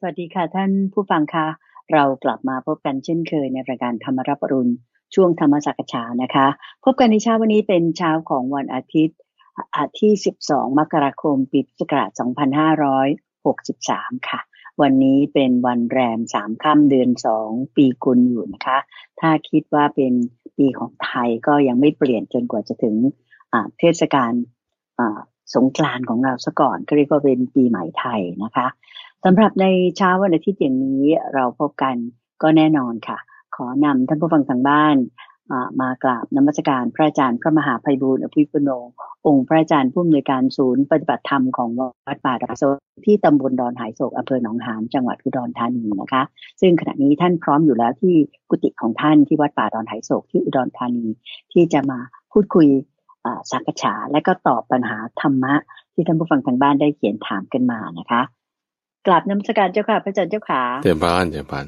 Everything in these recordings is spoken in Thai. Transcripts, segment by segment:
สวัสดีค่ะท่านผู้ฟังคะเรากลับมาพบกันเช่นเคยในรายการธรรมรับรุณช่วงธรรมสักษานะคะ พบกันในเช้าวันนี้เป็นเช้าของวันอาทิตย์อาที่ 12 มกราคม ปีพุทธศักราช 2563 ค่ะ วันนี้เป็นวันแรมสามค่ำเดือนสองปีกุลอยู่นะคะ ถ้าคิดว่าเป็นปีของไทยก็ยังไม่เปลี่ยนจนกว่าจะถึงเทศกาลสงกรานต์ของเราซะก่อนก็เรียกว่าเป็นปีใหม่ไทยนะคะ สำหรับในเช้าวันอาทิตย์อย่างนี้เราพบกันก็แน่นอนค่ะ ขอนำท่านผู้ฟังทางบ้านมากราบนมัสการพระอาจารย์พระมหาภัยบูร์อภิปุโนองค์พระอาจารย์ผู้อำนวยการศูนย์ปฏิบัติธรรมของวัดป่าดอโศกที่ตำบลดอนหายโศกอำเภอหนองหานจังหวัดอุดรธานีนะคะ ซึ่งขณะนี้ท่านพร้อมอยู่แล้วที่กุฏิของท่านที่วัดป่าดอนหายโศกที่อุดรธานี ที่จะมาพูดคุยสักษาและก็ตอบปัญหาธรรมะที่ท่านผู้ฟังทางบ้านได้เขียนถามกันมานะคะ กราบน้ำสการเจ้าค่ะพระอาจารย์เจ้าขาเจริญพรเจริญพร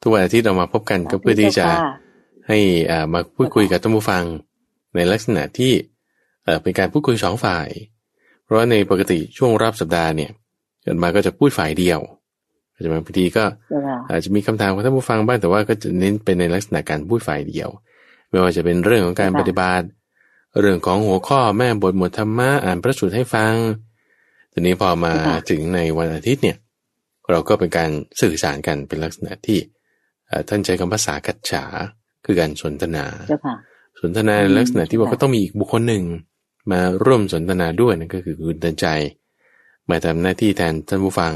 ทุกวันอาทิตย์เรามาพบกันก็เพื่อที่จะให้อ่ามาพูดคุยกับท่านผู้ฟัง ในลักษณะที่เอ่อเป็นการพูดคุยสองฝ่าย เพราะว่าในปกติช่วงรอบสัปดาห์เนี่ยเกิดมาก็จะพูดฝ่ายเดียวอาจจะบางทีก็อาจจะมีคำถามของท่านผู้ฟังบ้างแต่ว่าก็จะเน้นเป็นในลักษณะการพูดฝ่ายเดียว ไม่ว่าจะเป็นเรื่องของการปฏิบัติเรื่องของหัวข้อแม่บทหมวดธรรมะอ่านพระสูตรให้ฟังทีนี้พอมาถึงในวันอาทิตย์เนี่ย เราก็เป็นการสื่อสารกันเป็นลักษณะที่ท่านใช้คำภาษากัจฉาคือการสนทนา สนทนาในลักษณะที่ว่าก็ต้องมีอีกบุคคลหนึ่ง มาร่วมสนทนาด้วยนั่นก็คือคุณตันใจ มาทำหน้าที่แทนท่านผู้ฟัง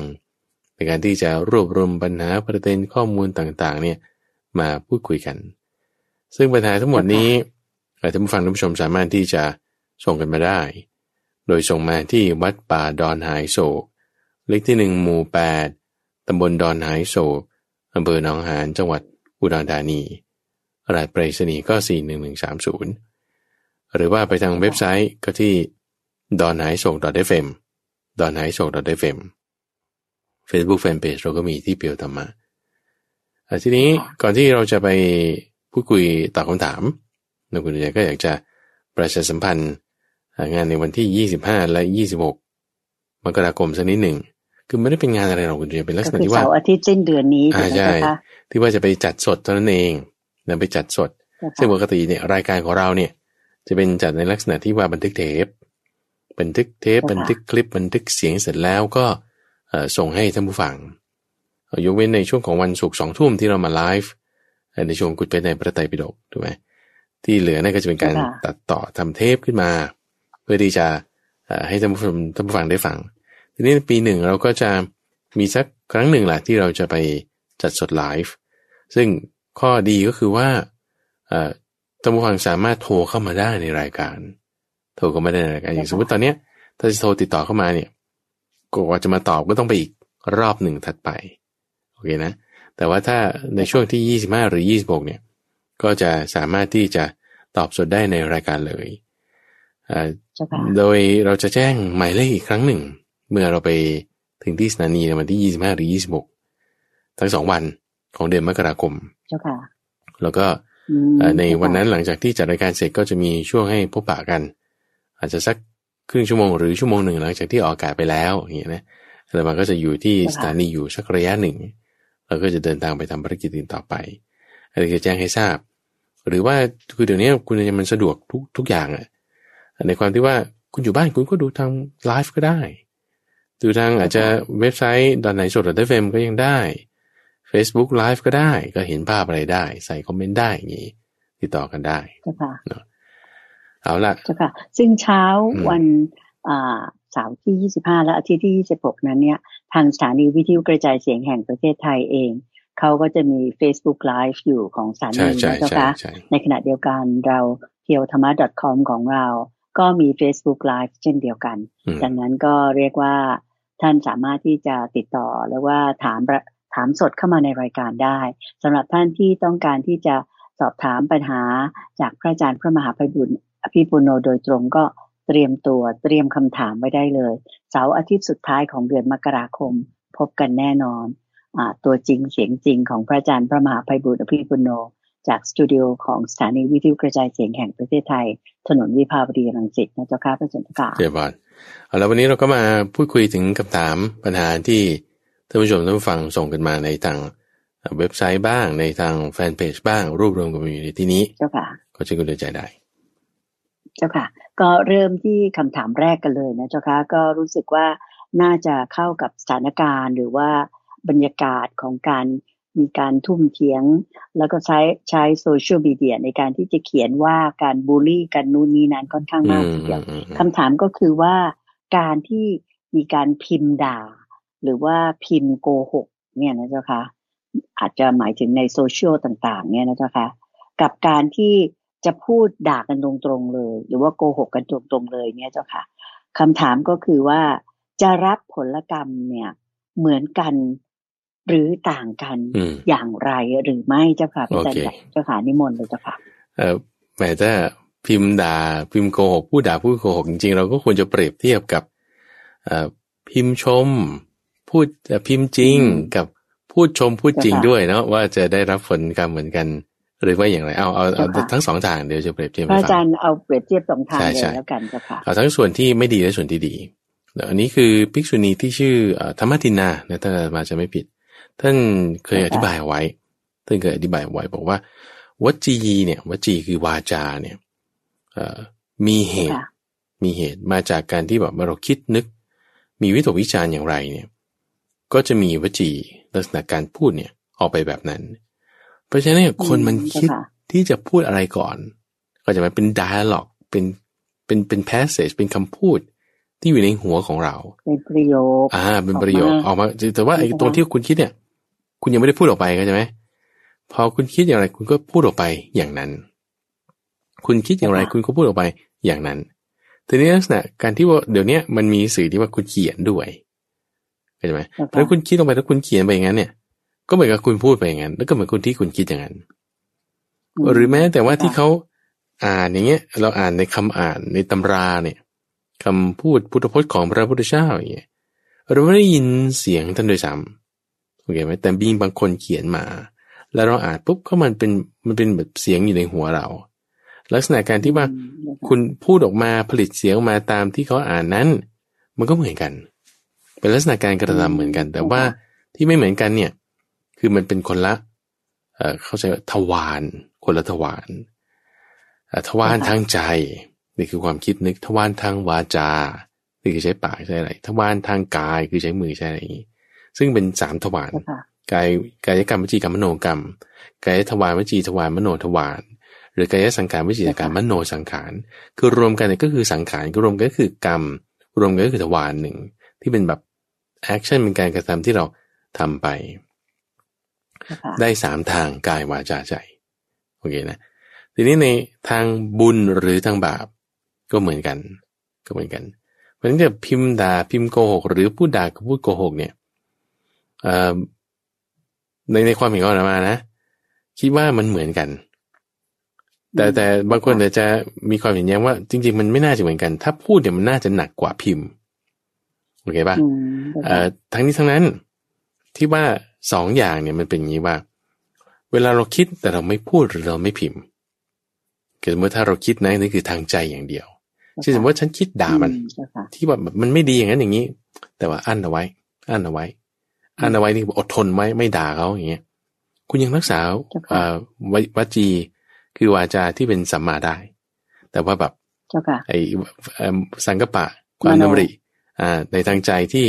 ในการที่จะรวบรวมปัญหาประเด็นข้อมูลต่างๆ เนี่ยมาพูดคุยกัน ซึ่งปัญหาทั้งหมดนี้ท่านผู้ฟังท่านผู้ชมสามารถที่จะส่งกันมาได้ โดยส่งมาที่วัดป่าดอนหายโศกเลขที่หนึ่งหมู่แปด ตำบลดอนหายโศกอำเภอหนองหานจังหวัดอุดรธานีรหัสไปรษณีย์ก็ 41130 หรือว่าไปทางเว็บไซต์ก็ที่ดอนหายโศก .fm ดอนหายโศก .fm Facebook Fanpage เราก็มีที่เปียวธรรมะทีนี้ก่อนที่เราจะไปพูดคุยตอบคำถามนักกุญแจก็อยากจะประชาสัมพันธ์งานในวันที่ 25 และ 26 มกราคมสักนิดหนึ่ง คือไม่ได้เป็นงานอะไรหรอกคุณเรียนเป็นลักษณะที่ว่าเสาร์อาทิตย์สิ้นเดือนนี้อ่าใช่ที่ว่าจะไปจัดสดเท่านั้นเองนำไปจัดสด ซึ่งปกติเนี่ยรายการของเราเนี่ย จะเป็นจัดในลักษณะที่ว่าบันทึกเทป บันทึกเทปบันทึกคลิปบันทึกเสียงเสร็จแล้วก็ส่งให้ท่านผู้ฟังยกเว้นในช่วงของวันศุกร์สองทุ่มที่เรามาไลฟ์ในช่วงกุดเป็นในประไตรปิฎกถูกไหมที่เหลือนั่นก็จะเป็นการตัดต่อทำเทปขึ้นมา เพื่อที่จะให้ท่านผู้ชมท่านผู้ฟังได้ฟัง ทีนี้ปีหนึ่งเราก็จะมีสักครั้งหนึ่งแหละที่เราจะไปจัดสดไลฟ์ซึ่งข้อดีก็คือว่าท่านผู้ฟังสามารถโทรเข้ามาได้ในรายการ โทรเข้ามาได้ในรายการอย่างสมมติตอนเนี้ย ถ้าจะโทรติดต่อเข้ามาเนี่ยกว่าจะมาตอบก็ต้องไปอีกรอบหนึ่งถัดไปโอเคนะ แต่ว่าถ้าในช่วงที่ยี่สิบห้าหรือยี่สิบกเนี่ย ก็จะสามารถที่จะตอบสดได้ในรายการเลย โดยเราจะแจ้งหมายเลขอีกครั้งหนึ่ง เมื่อเราไปถึงที่สถานีในวันที่ยี่สิบห้าหรือยี่สิบหกทั้งสองวันของเดือนมกราคม เจ้าค่ะ แล้วก็ในวันนั้นหลังจากที่จัดรายการเสร็จก็จะมีช่วงให้พบปะกัน อาจจะสักครึ่งชั่วโมงหรือชั่วโมงหนึ่งหลังจากที่ออกอากาศไปแล้วอย่างเงี้ยนะแล้วมันก็จะอยู่ที่สถานีอยู่สักระยะหนึ่งเราก็จะเดินทางไปทำภารกิจอื่นต่อไปอันนี้จะแจ้งให้ทราบ หรือว่าคือเดี๋ยวนี้คุณจะมันสะดวกทุกทุกอย่างอะในความที่ว่าคุณอยู่บ้านคุณก็ดูทางไลฟ์ก็ได้ ดูทางอาจจะเว็บไซต์ดอนไหนสดหรือเฟมก็ยังได้ Facebook Live ก็ได้ก็เห็นภาพอะไรได้ ใส่คอมเมนต์ได้อย่างนี้ติดต่อกันได้เนาะเอาละจ้าค่ะ ซึ่งเช้าวันเสาร์ที่ 25 และอาทิตย์ที่ 26 นั้นเนี่ย ทางสถานีวิทยุกระจายเสียงแห่งประเทศไทยเอง เขาก็จะมี Facebook Live อยู่ของสถานีนะเจ้าค่ะในขณะเดียวกันเราเที่ยวธรรมะ .com ของเรา ก็มี Facebook Live เช่นเดียวกัน ดังนั้นก็เรียกว่า ท่านสามารถที่จะติดต่อหรือว่าถามถามสดเข้ามาในรายการได้สำหรับท่านที่ต้องการที่จะสอบถามปัญหาจากพระอาจารย์พระมหาภัยบุญอภิปุโนโดยตรงก็เตรียมตัวเตรียมคำถามไว้ได้เลย เสาร์อาทิตย์สุดท้ายของเดือนมกราคม พบกันแน่นอนอตัวจริงเสียงจริงของพระอาจารย์พระมหาภัยบุญอภิปุโน จากสตูดิโอของสถานีวิทยุกระจายเสียงแห่งประเทศไทย ถนนวิภาวดีรังสิตนะเจ้าค่ะพระอาจารย์ค่ะเจ้าบานเอาแล้ววันนี้เราก็มาพูดคุยถึงคำถามปัญหาที่ท่านผู้ชมท่านผู้ฟังส่งกันมาในทางเว็บไซต์บ้างในทางแฟนเพจบ้างรวบรวมกันมาอยู่ในที่นี้ เจ้าค่ะ ก็จะกุณใจได้ เจ้าค่ะ ก็เริ่มที่คำถามแรกกันเลยนะเจ้าค่ะก็รู้สึกว่าน่าจะเข้ากับสถานการณ์หรือว่าบรรยากาศของการ มีการทุ่มเถียง แล้วก็ใช้ใช้โซเชียลมีเดียในการที่จะเขียนว่าการบูลลี่กันนู่นนี่นั้นค่อนข้างมากทีเดียวคำถามก็คือว่าการที่มีการพิมพ์ด่า หรือว่าพิมพ์โกหก เนี่ยนะเจ้าค่ะอาจจะหมายถึงในโซเชียลต่างๆ เนี่ยนะเจ้าค่ะกับการที่จะพูดด่ากันตรงๆเลย หรือว่าโกหกกันตรงๆเลยเนี่ยเจ้าค่ะคำถามก็คือว่าจะรับผลกรรมเนี่ยเหมือนกัน หรือต่างกันอย่างไรหรือไม่เจ้าค่ะพี่จันเจ้าค่ะนิมนต์เลยเจ้าค่ะเออแม้ถ้าพิมพ์ด่าพิมพ์โกหกผู้ด่าผู้โกหกจริงๆเราก็ควรจะเปรียบเทียบกับพิมพ์ชม พูดพิมพ์จริงกับพูดชมพูดจริงด้วยเนาะว่าจะได้รับผลกรรมเหมือนกัน หรือว่าอย่างไรเอาเอาเอาทั้งสองทางเดี๋ยวจะเปรียบเทียบอาจารย์เอาเปรียบเทียบสองทางเลยแล้วกันเจ้าค่ะเอาทั้งส่วนที่ไม่ดีและส่วนที่ดีอันนี้คือภิกษุณีที่ชื่อธรรมตินานะถ้ามาจะไม่ผิด ท่านเคยอธิบายเอาไว้ ท่านเคยอธิบายเอาไว้บอกว่าวจีเนี่ยวจีคือวาจาเนี่ยมีเหตุ มีเหตุมาจากการที่แบบเราคิดนึก มีวิตกวิจารณ์อย่างไรเนี่ย ก็จะมีวจีลักษณะการพูดเนี่ยออกไปแบบนั้น เพราะฉะนั้นคนมันคิดที่จะพูดอะไรก่อน ก็จะมาเป็น dialog เป็นเป็นเป็น passage เป็นคำพูด ที่อยู่ในหัวของเราเป็นประโยคอ่า เป็นประโยคออกมาแต่ว่าไอ้ตรงที่คุณคิดเนี่ย คุณยังไม่ได้พูดออกไปก็ใช่ไหมพอคุณคิดอย่างไร คุณก็พูดออกไปอย่างนั้น คุณคิดอย่างไร คุณก็พูดออกไปอย่างนั้นทีนี้ลักษณะการที่ว่าเดี๋ยวนี้มันมีสื่อที่ว่าคุณเขียนด้วยเข้าใจไหมแล้วคุณคิดลงไปแล้วคุณเขียนไปอย่างนั้นเนี่ย ก็เหมือนกับคุณพูดไปอย่างนั้น แล้วก็เหมือนคุณที่คุณคิดอย่างนั้น หรือแม้แต่ว่าที่เขาอ่านอย่างเงี้ย เราอ่านในคำอ่านในตำราเนี่ย คำพูดพุทธพจน์ของพระพุทธเจ้าอย่างเงี้ยเราไม่ได้ยินเสียงท่านโดยซ้ำโอเคไหมแต่บีบางคนเขียนมา แล้วเราอ่านปุ๊บก็มันเป็นมันเป็นแบบเสียงอยู่ในหัวเรา ลักษณะการที่ว่าคุณพูดออกมาผลิตเสียงออกมาตามที่เขาอ่านนั้น มันก็เหมือนกัน เป็นลักษณะการกระทำเหมือนกัน แต่ว่าที่ไม่เหมือนกันเนี่ย คือมันเป็นคนละเอ่อเขาใช้ทวารคนละทวารทวารทางใจ นี่คือความคิดนึกทวารทางวาจานี่คือใช้ปากใช้อะไรทวารทางกายคือใช้มือใช้อะไรอย่างนี้ ซึ่งเป็นสามทวารกายกายกรรมวิจีกรรมมโนกรรมกายทวารวิจีทวารมโนทวารหรือกายสังขารวิจีการมโนสังขาร คือรวมกันเนี่ยก็คือสังขารก็รวมกันก็คือกรรม รวมกันก็คือทวารหนึ่งที่เป็นแบบ action เป็นการกระทำที่เราทำไป ได้สามทางกายวาจาใจโอเคนะทีนี้ในทางบุญหรือทางบาป ก็เหมือนกัน ก็เหมือนกันเพราะฉะนั้นจะพิมพ์ด่าพิมพ์โกหก หรือพูดด่ากับพูดโกหกเนี่ยในในความเห็นของเรามานะ คิดว่ามันเหมือนกัน แต่แต่บางคนอาจจะมีความเห็นแย้งว่า จริง ๆ มันไม่น่าจะเหมือนกัน ถ้าพูดเนี่ยมันน่าจะหนักกว่าพิมพ์โอเคป่ะเอ่อทั้งนี้ทั้งนั้นที่ว่าสองอย่างเนี่ยมันเป็นอย่างนี้ว่า เวลาเราคิดแต่เราไม่พูดหรือเราไม่พิมพ์คือเมื่อถ้าเราคิดนะนี่คือทางใจอย่างเดียว เช่นสมมติว่าฉันคิดด่ามัน ที่แบบมันไม่ดีอย่างนั้นอย่างนี้ แต่ว่าอั้นเอาไว้ อั้นเอาไว้อั้นเอาไว้นี่อดทนไว้ไม่ด่าเขาอย่างเงี้ย คุณยังรักษาอ่าวจี คือวาจาที่เป็นสัมมาได้ แต่ว่าแบบไอ้สังกปะความนำริอ่า ในทางใจที่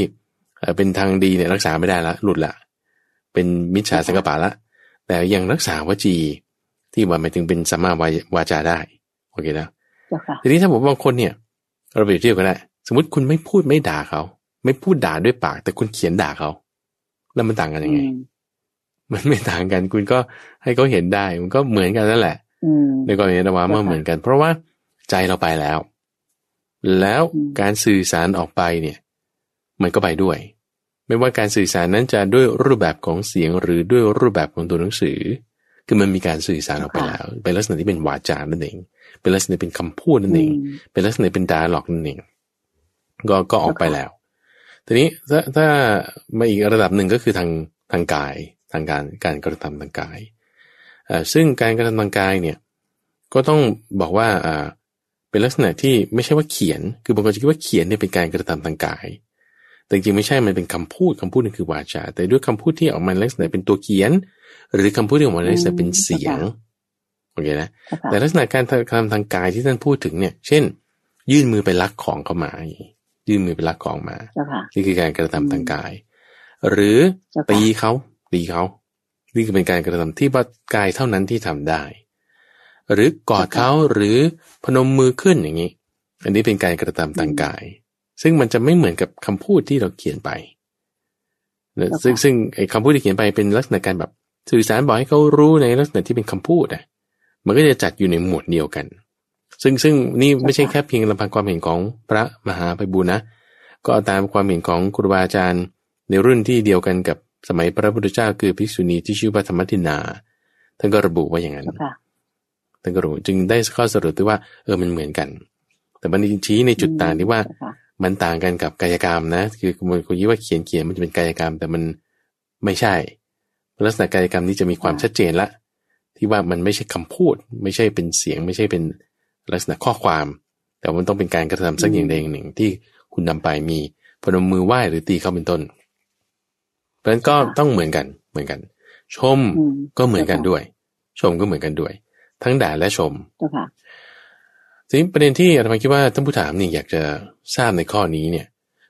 เป็นทางดีเนี่ยรักษาไม่ได้ละหลุดละเป็นมิจฉาสังกปะละแต่ยังรักษาวจี ที่ว่าหมายถึงเป็นสัมมาวาจาได้โอเคแล้ว ทีนี้ถ้าผมบางคนเนี่ย เราเปรียบเทียบกันได้สมมติคุณไม่พูดไม่ด่าเขา ไม่พูดด่าด้วยปาก แต่คุณเขียนด่าเขา แล้วมันต่างกันยังไง มันไม่ต่างกัน คุณก็ให้เขาเห็นได้มันก็เหมือนกันนั่นแหละในกรณีนะว่ามันเหมือนกัน เพราะว่าใจเราไปแล้ว แล้วการสื่อสารออกไปเนี่ย มันก็ไปด้วย ไม่ว่าการสื่อสารนั้นจะด้วยรูปแบบของเสียงหรือด้วยรูปแบบของตัวหนังสือ คือมันมีการสื่อสารออกไปแล้วเป็นลักษณะที่เป็นวาจานั่นเอง เป็นลักษณะเป็นคำพูดนั่นเอง เป็นลักษณะเป็นดาล็อกนั่นเอง ก็ก็ออกไปแล้ว ทีนี้ถ้าถ้ามาอีกระดับหนึ่งก็คือทางทางกายทางการการกระทำทางกายอ่าซึ่งการกระทำทางกายเนี่ย ก็ต้องบอกว่าอ่าเป็นลักษณะที่ไม่ใช่ว่าเขียน คือบางคนจะคิดว่าเขียนเนี่ยเป็นการกระทำทางกาย แต่จริงไม่ใช่มันเป็นคำพูดคำพูดนั่นคือวาจา แต่ด้วยคำพูดที่ออกมาลักษณะเป็นตัวเขียน หรือคำพูดที่ออกมาลักษณะเป็นเสียงโอเคนะแต่ลักษณะการทำทางกายที่ท่านพูดถึงเนี่ย เช่น ยื่นมือไปลักของเข้ามายื่นมือไปลักของมา นี่คือการกระทำทางกาย หรือตีเขาตีเขา นี่คือเป็นการกระทำที่ว่ากายเท่านั้นที่ทำได้ หรือกอดเขาหรือพนมมือขึ้นอย่างนี้ อันนี้เป็นการกระทำทางกาย ซึ่งมันจะไม่เหมือนกับคำพูดที่เราเขียนไปซึ่งซึ่งไอ้คำพูดที่เขียนไปเป็นลักษณะการแบบ สื่อสารบอกให้เขารู้ในลักษณะที่เป็นคำพูดอะมันก็จะจัดอยู่ในหมวดเดียวกัน ซึ่งซึ่งนี่ไม่ใช่แค่เพียงลำพังความเห็นของพระมหาไปบุญนะ ก็ตามความเห็นของครูบาอาจารย์ในรุ่นที่เดียวกันกับสมัยพระพุทธเจ้าคือภิกษุณีที่ชื่อว่าธรรมทินา ท่านก็ระบุว่าอย่างนั้นท่านก็รู้จึงได้ข้อสรุปที่ว่าเออมันเหมือนกัน แต่มันชี้ในจุดต่างที่ว่ามันต่างกันกับกายกรรมนะ คือคนคนยิว่าเขียนเขียนมันจะเป็นกายกรรม แต่มันไม่ใช่ ลักษณะกายกรรมนี้จะมีความชัดเจนละ ที่ว่ามันไม่ใช่คำพูด ไม่ใช่เป็นเสียง ไม่ใช่เป็นลักษณะข้อความ แต่มันต้องเป็นการกระทำสักอย่างใดอย่างหนึ่ง ที่คุณนำไปมีพนมมือไหว้หรือตีเข้าเป็นต้น เพราะฉะนั้นก็ต้องเหมือนกันเหมือนกัน ชมก็เหมือนกันด้วย ชมก็เหมือนกันด้วย ทั้งด่าและชมทีนี้ประเด็นที่อาตมาคิดว่าท่านผู้ถามนี่อยากจะทราบในข้อนี้เนี่ย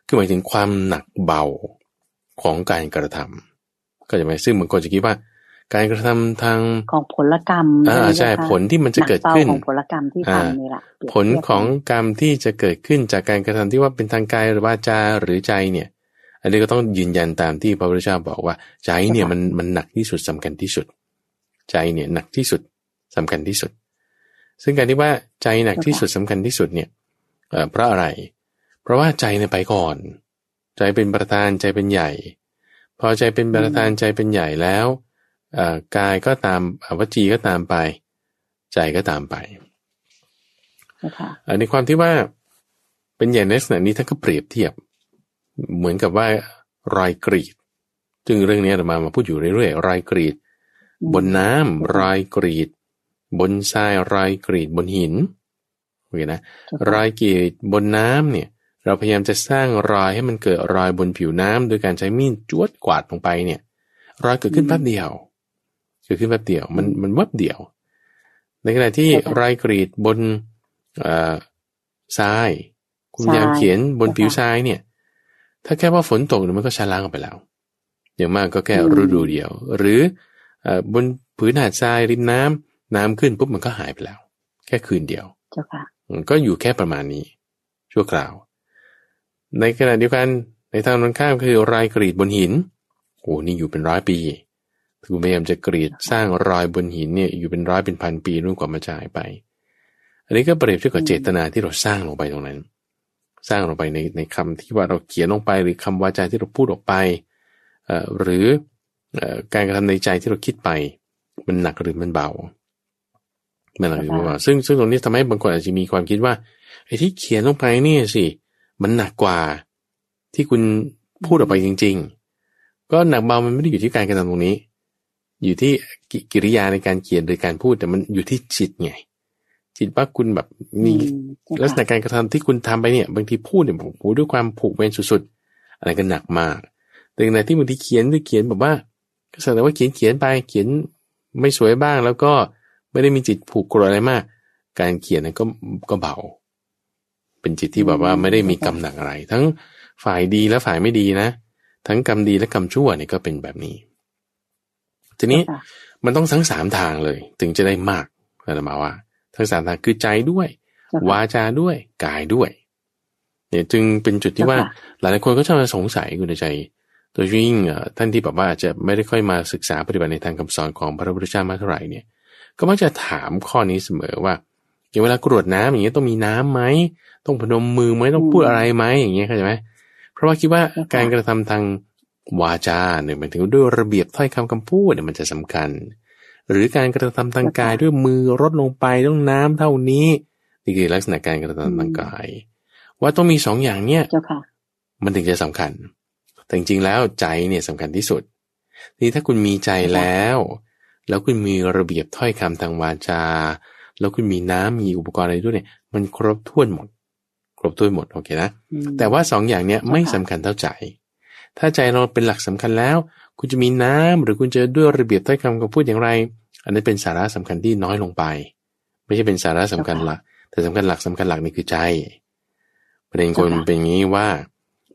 คือหมายถึงความหนักเบาของการกระทำ ก็จะหมายซึ่งบางคนจะคิดว่า การกระทำทางของผลกรรมอ่าใช่ผลที่มันจะเกิดขึ้นของผลกรรมที่ทำนี่แหละผลของกรรมที่จะเกิดขึ้นจากการกระทำที่ว่าเป็นทางกายหรือว่าจาหรือใจเนี่ย อันนี้ก็ต้องยืนยันตามที่พระพุทธเจ้าบอกว่า ใจเนี่ยมันมันหนักที่สุดสำคัญที่สุด ใจเนี่ยหนักที่สุดสำคัญที่สุด ซึ่งการที่ว่าใจหนักที่สุดสำคัญที่สุดเนี่ยเพราะอะไร เพราะว่าใจเนี่ยไปก่อน ใจเป็นประธานใจเป็นใหญ่ พอใจเป็นประธานใจเป็นใหญ่แล้วกายก็ตามวจีก็ตามไป ใจก็ตามไปในความที่ว่าเป็นใหญ่ในลักษณะนี้ท่านก็เปรียบเทียบ เหมือนกับว่ารอยกรีดซึ่งเรื่องนี้เรามามาพูดอยู่เรื่อยๆรอยกรีด บนน้ำรอยกรีด บนทรายรอยกรีดบนหินโอเคนะรอยกรีดบนน้ำเนี่ย เราพยายามจะสร้างรอยให้มันเกิดรอยบนผิวน้ำโดยการใช้มีดจวดกวาดลงไปเนี่ย รอยเกิดขึ้นแป๊บเดียว เกิดขึ้นแป๊บเดียว มันมันวับเดียว ในขณะที่รอยกรีดบนทราย คุณยามเขียนบนผิวทรายเนี่ย ถ้าแค่ว่าฝนตกมันก็ชะล้างออกไปแล้ว อย่างมากก็แค่ฤดูเดียว หรือบนผืนหาดทรายริมน้ำน้ำขึ้นปุ๊บมันก็หายไปแล้ว แค่คืนเดียวเจ้าค่ะก็อยู่แค่ประมาณนี้ ชั่วคราว ในขณะเดียวกันในทางตรงข้ามคือรายกรีดบนหินโอ้นี่อยู่เป็นร้อยปีคือพยายามจะกรีดสร้างรอยบนหินเนี่ยอยู่เป็นร้อยเป็นพันปีนู่นกว่ามาจ่ายไป อันนี้ก็เปรียบเทียบกับเจตนาที่เราสร้างลงไปตรงนั้น สร้างลงไปในในคำที่ว่าเราเขียนลงไปหรือคำวาจาที่เราพูดออกไปหรือการกระทำในใจที่เราคิดไป มันหนักหรือมันเบามันหนักหรือมันเบาซึ่งซึ่งตรงนี้ทำให้บางคนอาจจะมีความคิดว่าไอ้ที่เขียนลงไปนี่สิ มันหนักกว่าที่คุณพูดออกไปจริง ๆ ก็หนักเบามันไม่ได้อยู่ที่การกระทำตรงนี้ อยู่ที่กิริยาในการเขียนหรือการพูดแต่มันอยู่ที่จิตไงจิตว่าคุณแบบมีลักษณะการกระทำที่คุณทำไปเนี่ย บางทีพูดเนี่ยโอ้ด้วยความผูกเวรสุดๆอะไรก็หนักมาก แต่ในที่บางทีเขียนด้วยเขียนแบบว่าก็แสดงว่าเขียนเขียนไปเขียนไม่สวยบ้าง แล้วก็ไม่ได้มีจิตผูกกรอะไรมาก การเขียนนั้นก็ก็เบา เป็นจิตที่แบบว่าไม่ได้มีกรรมหนักอะไร ทั้งฝ่ายดีและฝ่ายไม่ดีนะ ทั้งกรรมดีและกรรมชั่วเนี่ยก็เป็นแบบนี้ ทีนี้มันต้องทั้งสามทางเลย ถึงจะได้มากนะมาว่า ทั้งสามทางคือใจด้วย วาจาด้วยกายด้วย เนี่ยจึงเป็นจุดที่ว่าหลายคนก็ชอบสงสัยอยู่ในใจโดยยิ่งท่านที่แบบว่าจะไม่ได้ค่อยมาศึกษาปฏิบัติในทางคำสอนของพระพุทธเจ้ามากเท่าไหร่เนี่ย ก็มักจะถามข้อนี้เสมอว่า อย่างเวลากรวดน้ำอย่างเงี้ยต้องมีน้ํำไหมต้องพนมมือไหมต้องพูดอะไรไหมอย่างเงี้ยเข้าใจไหมเพราะว่าคิดว่าการกระทำทางวาจาเนี่ยหมายถึงด้วยระเบียบถ้อยคำคำพูดเนี่ยมันจะสำคัญ หรือการกระทำทางกายด้วยมือลดลงไปต้องน้ำเท่านี้นี่คือลักษณะการกระทำทางกาย ว่าต้องมีสองอย่างเนี้ยมันถึงจะสำคัญ แต่จริงๆแล้วใจเนี่ยสำคัญที่สุด นี่ถ้าคุณมีใจแล้ว แล้วคุณมีระเบียบถ้อยคำทางวาจา แล้วคุณมีน้ำมีอุปกรณ์อะไรด้วยเนี่ย มันครบถ้วนหมดคครบถ้วนหมดโอเคนะ แต่ว่าสองอย่างเนี้ยไม่สำคัญเท่าใจ ถ้าใจเราเป็นหลักสำคัญแล้ว คุณจะมีน้ำหรือคุณจะด้วยระเบียบถ้อยคำคำพูดอย่างไร อันนี้เป็นสาระสำคัญที่น้อยลงไป ไม่ใช่เป็นสาระสำคัญหลัก แต่สำคัญหลักสำคัญหลักนี่คือใจ ประเด็นคนเป็นอย่างนี้ว่า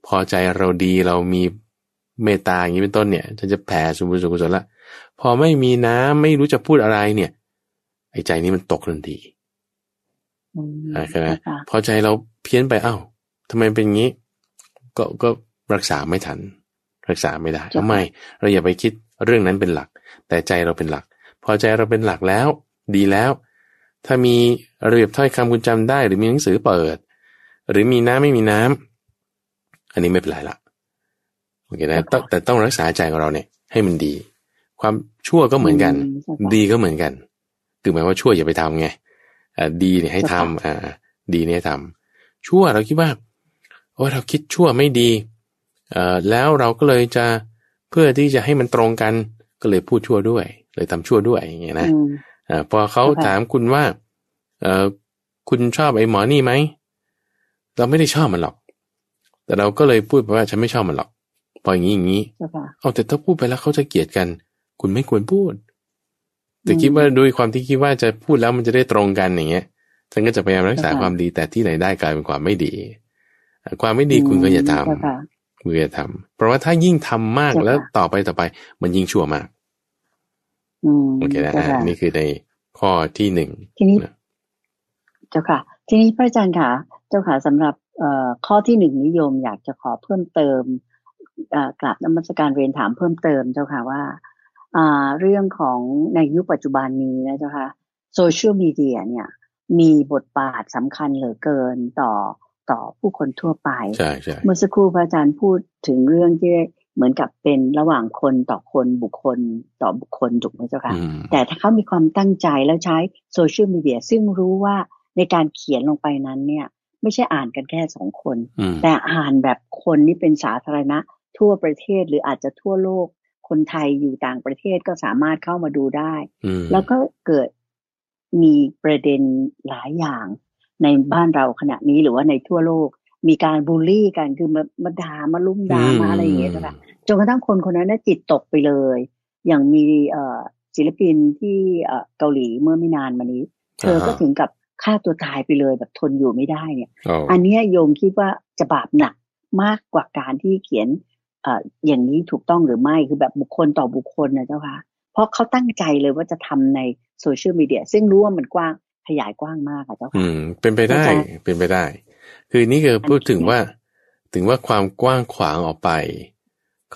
พอใจเราดีเรามีเมตตาอย่างนี้เป็นต้นเนี่ยจะจะแผ่สุบุญสุกุศลละพอไม่มีน้ำไม่รู้จะพูดอะไรเนี่ยไอ้ใจนี้มันตกทันทีใช่ไหมพอใจเราเพี้ยนไปเอ้าทำไมเป็นงี้ ก็ก็รักษาไม่ทัน รักษาไม่ได้ทำไมเราอย่าไปคิดเรื่องนั้นเป็นหลัก แต่ใจเราเป็นหลัก พอใจเราเป็นหลักแล้ว ดีแล้ว ถ้ามีระเบียบถ้อยคำคุณจำได้ หรือมีหนังสือเปิด หรือมีน้ำไม่มีน้ำอันนี้ไม่เป็นไรละโอเคนะแต่ต้องรักษาใจของเราเนี่ย ให้มันดี ความชั่วก็เหมือนกัน ดีก็เหมือนกัน คือหมายว่าชั่วอย่าไปทำไงอ่าดีเนี่ยให้ทำอ่าดีเนี่ยทำชั่วเราคิดว่าโอ้เราคิดชั่วไม่ดีเอ่อแล้วเราก็เลยจะเพื่อที่จะให้มันตรงกันก็เลยพูดชั่วด้วย เลยทำชั่วด้วยอย่างเงี้ยนะอ่าพอเขาถามคุณว่าเอ่อคุณชอบไอ้หมอนี่ไหมเราไม่ได้ชอบมันหรอก แต่เราก็เลยพูดไปว่าฉันไม่ชอบมันหรอกพออย่างนี้อย่างนี้เอาแต่ถ้าพูดไปแล้วเขาจะเกลียดกัน คุณไม่ควรพูด แต่คิดว่าด้วยความที่คิดว่าจะพูดแล้วมันจะได้ตรงกันอย่างเงี้ยฉันก็จะพยายามรักษาความดีแต่ที่ไหนได้กลายเป็นความไม่ดี ความไม่ดีคุณก็อย่าทำคุณอย่าทำเพราะว่าถ้ายิ่งทำมากแล้วต่อไปต่อไป มันยิ่งชั่วมากโอเคนะนี่คือในข้อที่หนึ่งทีนี้เจ้าค่ะ ทีนี้พระอาจารย์ค่ะ เจ้าค่ะสำหรับเอ่อข้อที่หนึ่งนิยมอยากจะขอเพิ่มเติมกราบนมัสการเรียนถามเพิ่มเติมเจ้าค่ะว่า เรื่องของในยุคปัจจุบันนี้นะเจ้าค่ะโซเชียลมีเดียเนี่ยมีบทบาทสำคัญเหลือเกินต่อต่อผู้คนทั่วไปใช่ใช่เมื่อสักครู่พระอาจารย์พูดถึงเรื่องที่เหมือนกับเป็นระหว่างคนต่อคนบุคคลต่อบุคคลถูกไหมเจ้าค่ะแต่ถ้าเขามีความตั้งใจแล้วใช้โซเชียลมีเดียซึ่งรู้ว่าในการเขียนลงไปนั้นเนี่ย ไม่ใช่อ่านกันแค่สองคน แต่อ่านแบบคนนี่เป็นสาธารณะทั่วประเทศหรืออาจจะทั่วโลก คนไทยอยู่ต่างประเทศก็สามารถเข้ามาดูได้ แล้วก็เกิดมีประเด็นหลายอย่างในบ้านเราขณะนี้หรือว่าในทั่วโลก มีการบูลลี่กันคือมามาด่ามาลุ่มด่ามาอะไรอย่างเงี้ยนะคะจนกระทั่งคนคนนั้นจิตตกไปเลย อย่างมีเอ่อศิลปินที่เกาหลีเมื่อไม่นานมานี้ เธอก็ถึงกับฆ่าตัวตายไปเลยแบบทนอยู่ไม่ได้เนี่ย อันนี้โยมคิดว่าจะบาปหนักมากกว่าการที่เขียน อย่างนี้ถูกต้องหรือไม่คือแบบบุคคลต่อบุคคลนะเจ้าค่ะ เพราะเขาตั้งใจเลยว่าจะทำในโซเชียลมีเดียซึ่งรู้ว่ามันกว้างขยายกว้างมากอะเจ้าค่ะ อืม เป็นไปได้เป็นไปได้ คือนี่คือพูดถึงว่า ถึงว่าความกว้างขวางออกไป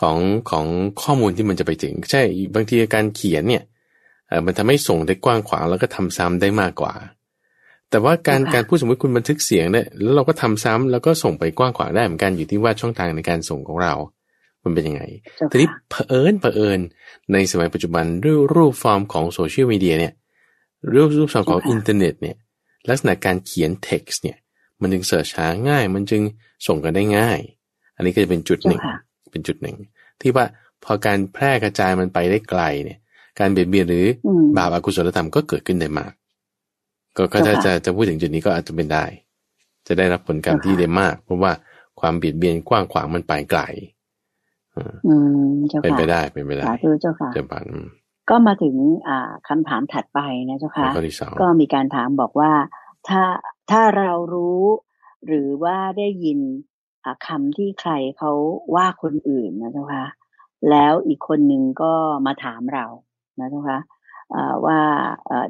ของของข้อมูลที่มันจะไปถึง ใช่บางทีการเขียนเนี่ยเออมันทำให้ส่งได้กว้างขวางแล้วก็ทำซ้ำได้มากกว่า แต่ว่าการการพูดสมมติคุณบันทึกเสียงเนี่ยแล้วเราก็ทำซ้ำแล้วก็ส่งไปกว้างขวางได้เหมือนกันอยู่ที่ว่าช่องทางในการส่งของเรา มันเป็นยังไง ทีนี้เผอิญเผอิญในสมัยปัจจุบันด้วยรูปฟอร์มของโซเชียลมีเดียเนี่ยรูปรูปฟอร์มของอินเทอร์เน็ตเนี่ยลักษณะการเขียนเท็กซ์เนี่ยมันจึง search หาง่าย มันจึงส่งกันได้ง่าย อันนี้ก็จะเป็นจุดหนึ่ง เป็นจุดหนึ่ง ที่ว่าพอการแพร่กระจายมันไปได้ไกลเนี่ย การเบียดเบียนหรือบาปอกุศลธรรมก็เกิดขึ้นได้มาก ก็ก็จะจะจะพูดถึงจุดนี้ก็อาจจะเป็นได้ จะได้รับผลกรรมที่ได้มาก เพราะว่าความเบียดเบียนกว้างขวางมันไปไกล อืมเจ้าค่ะเป็นไปได้เป็นไปได้สาธุเจ้าค่ะเจ้าปันก็มาถึงอ่าคำถามถัดไปนะเจ้าค่ะก็มีการถามบอกว่า ถ้าถ้าเรารู้ หรือว่าได้ยินคำที่ใครเขาว่าคนอื่นนะเจ้าค่ะแล้วอีกคนหนึ่งก็มาถามเรานะเจ้าค่ะว่า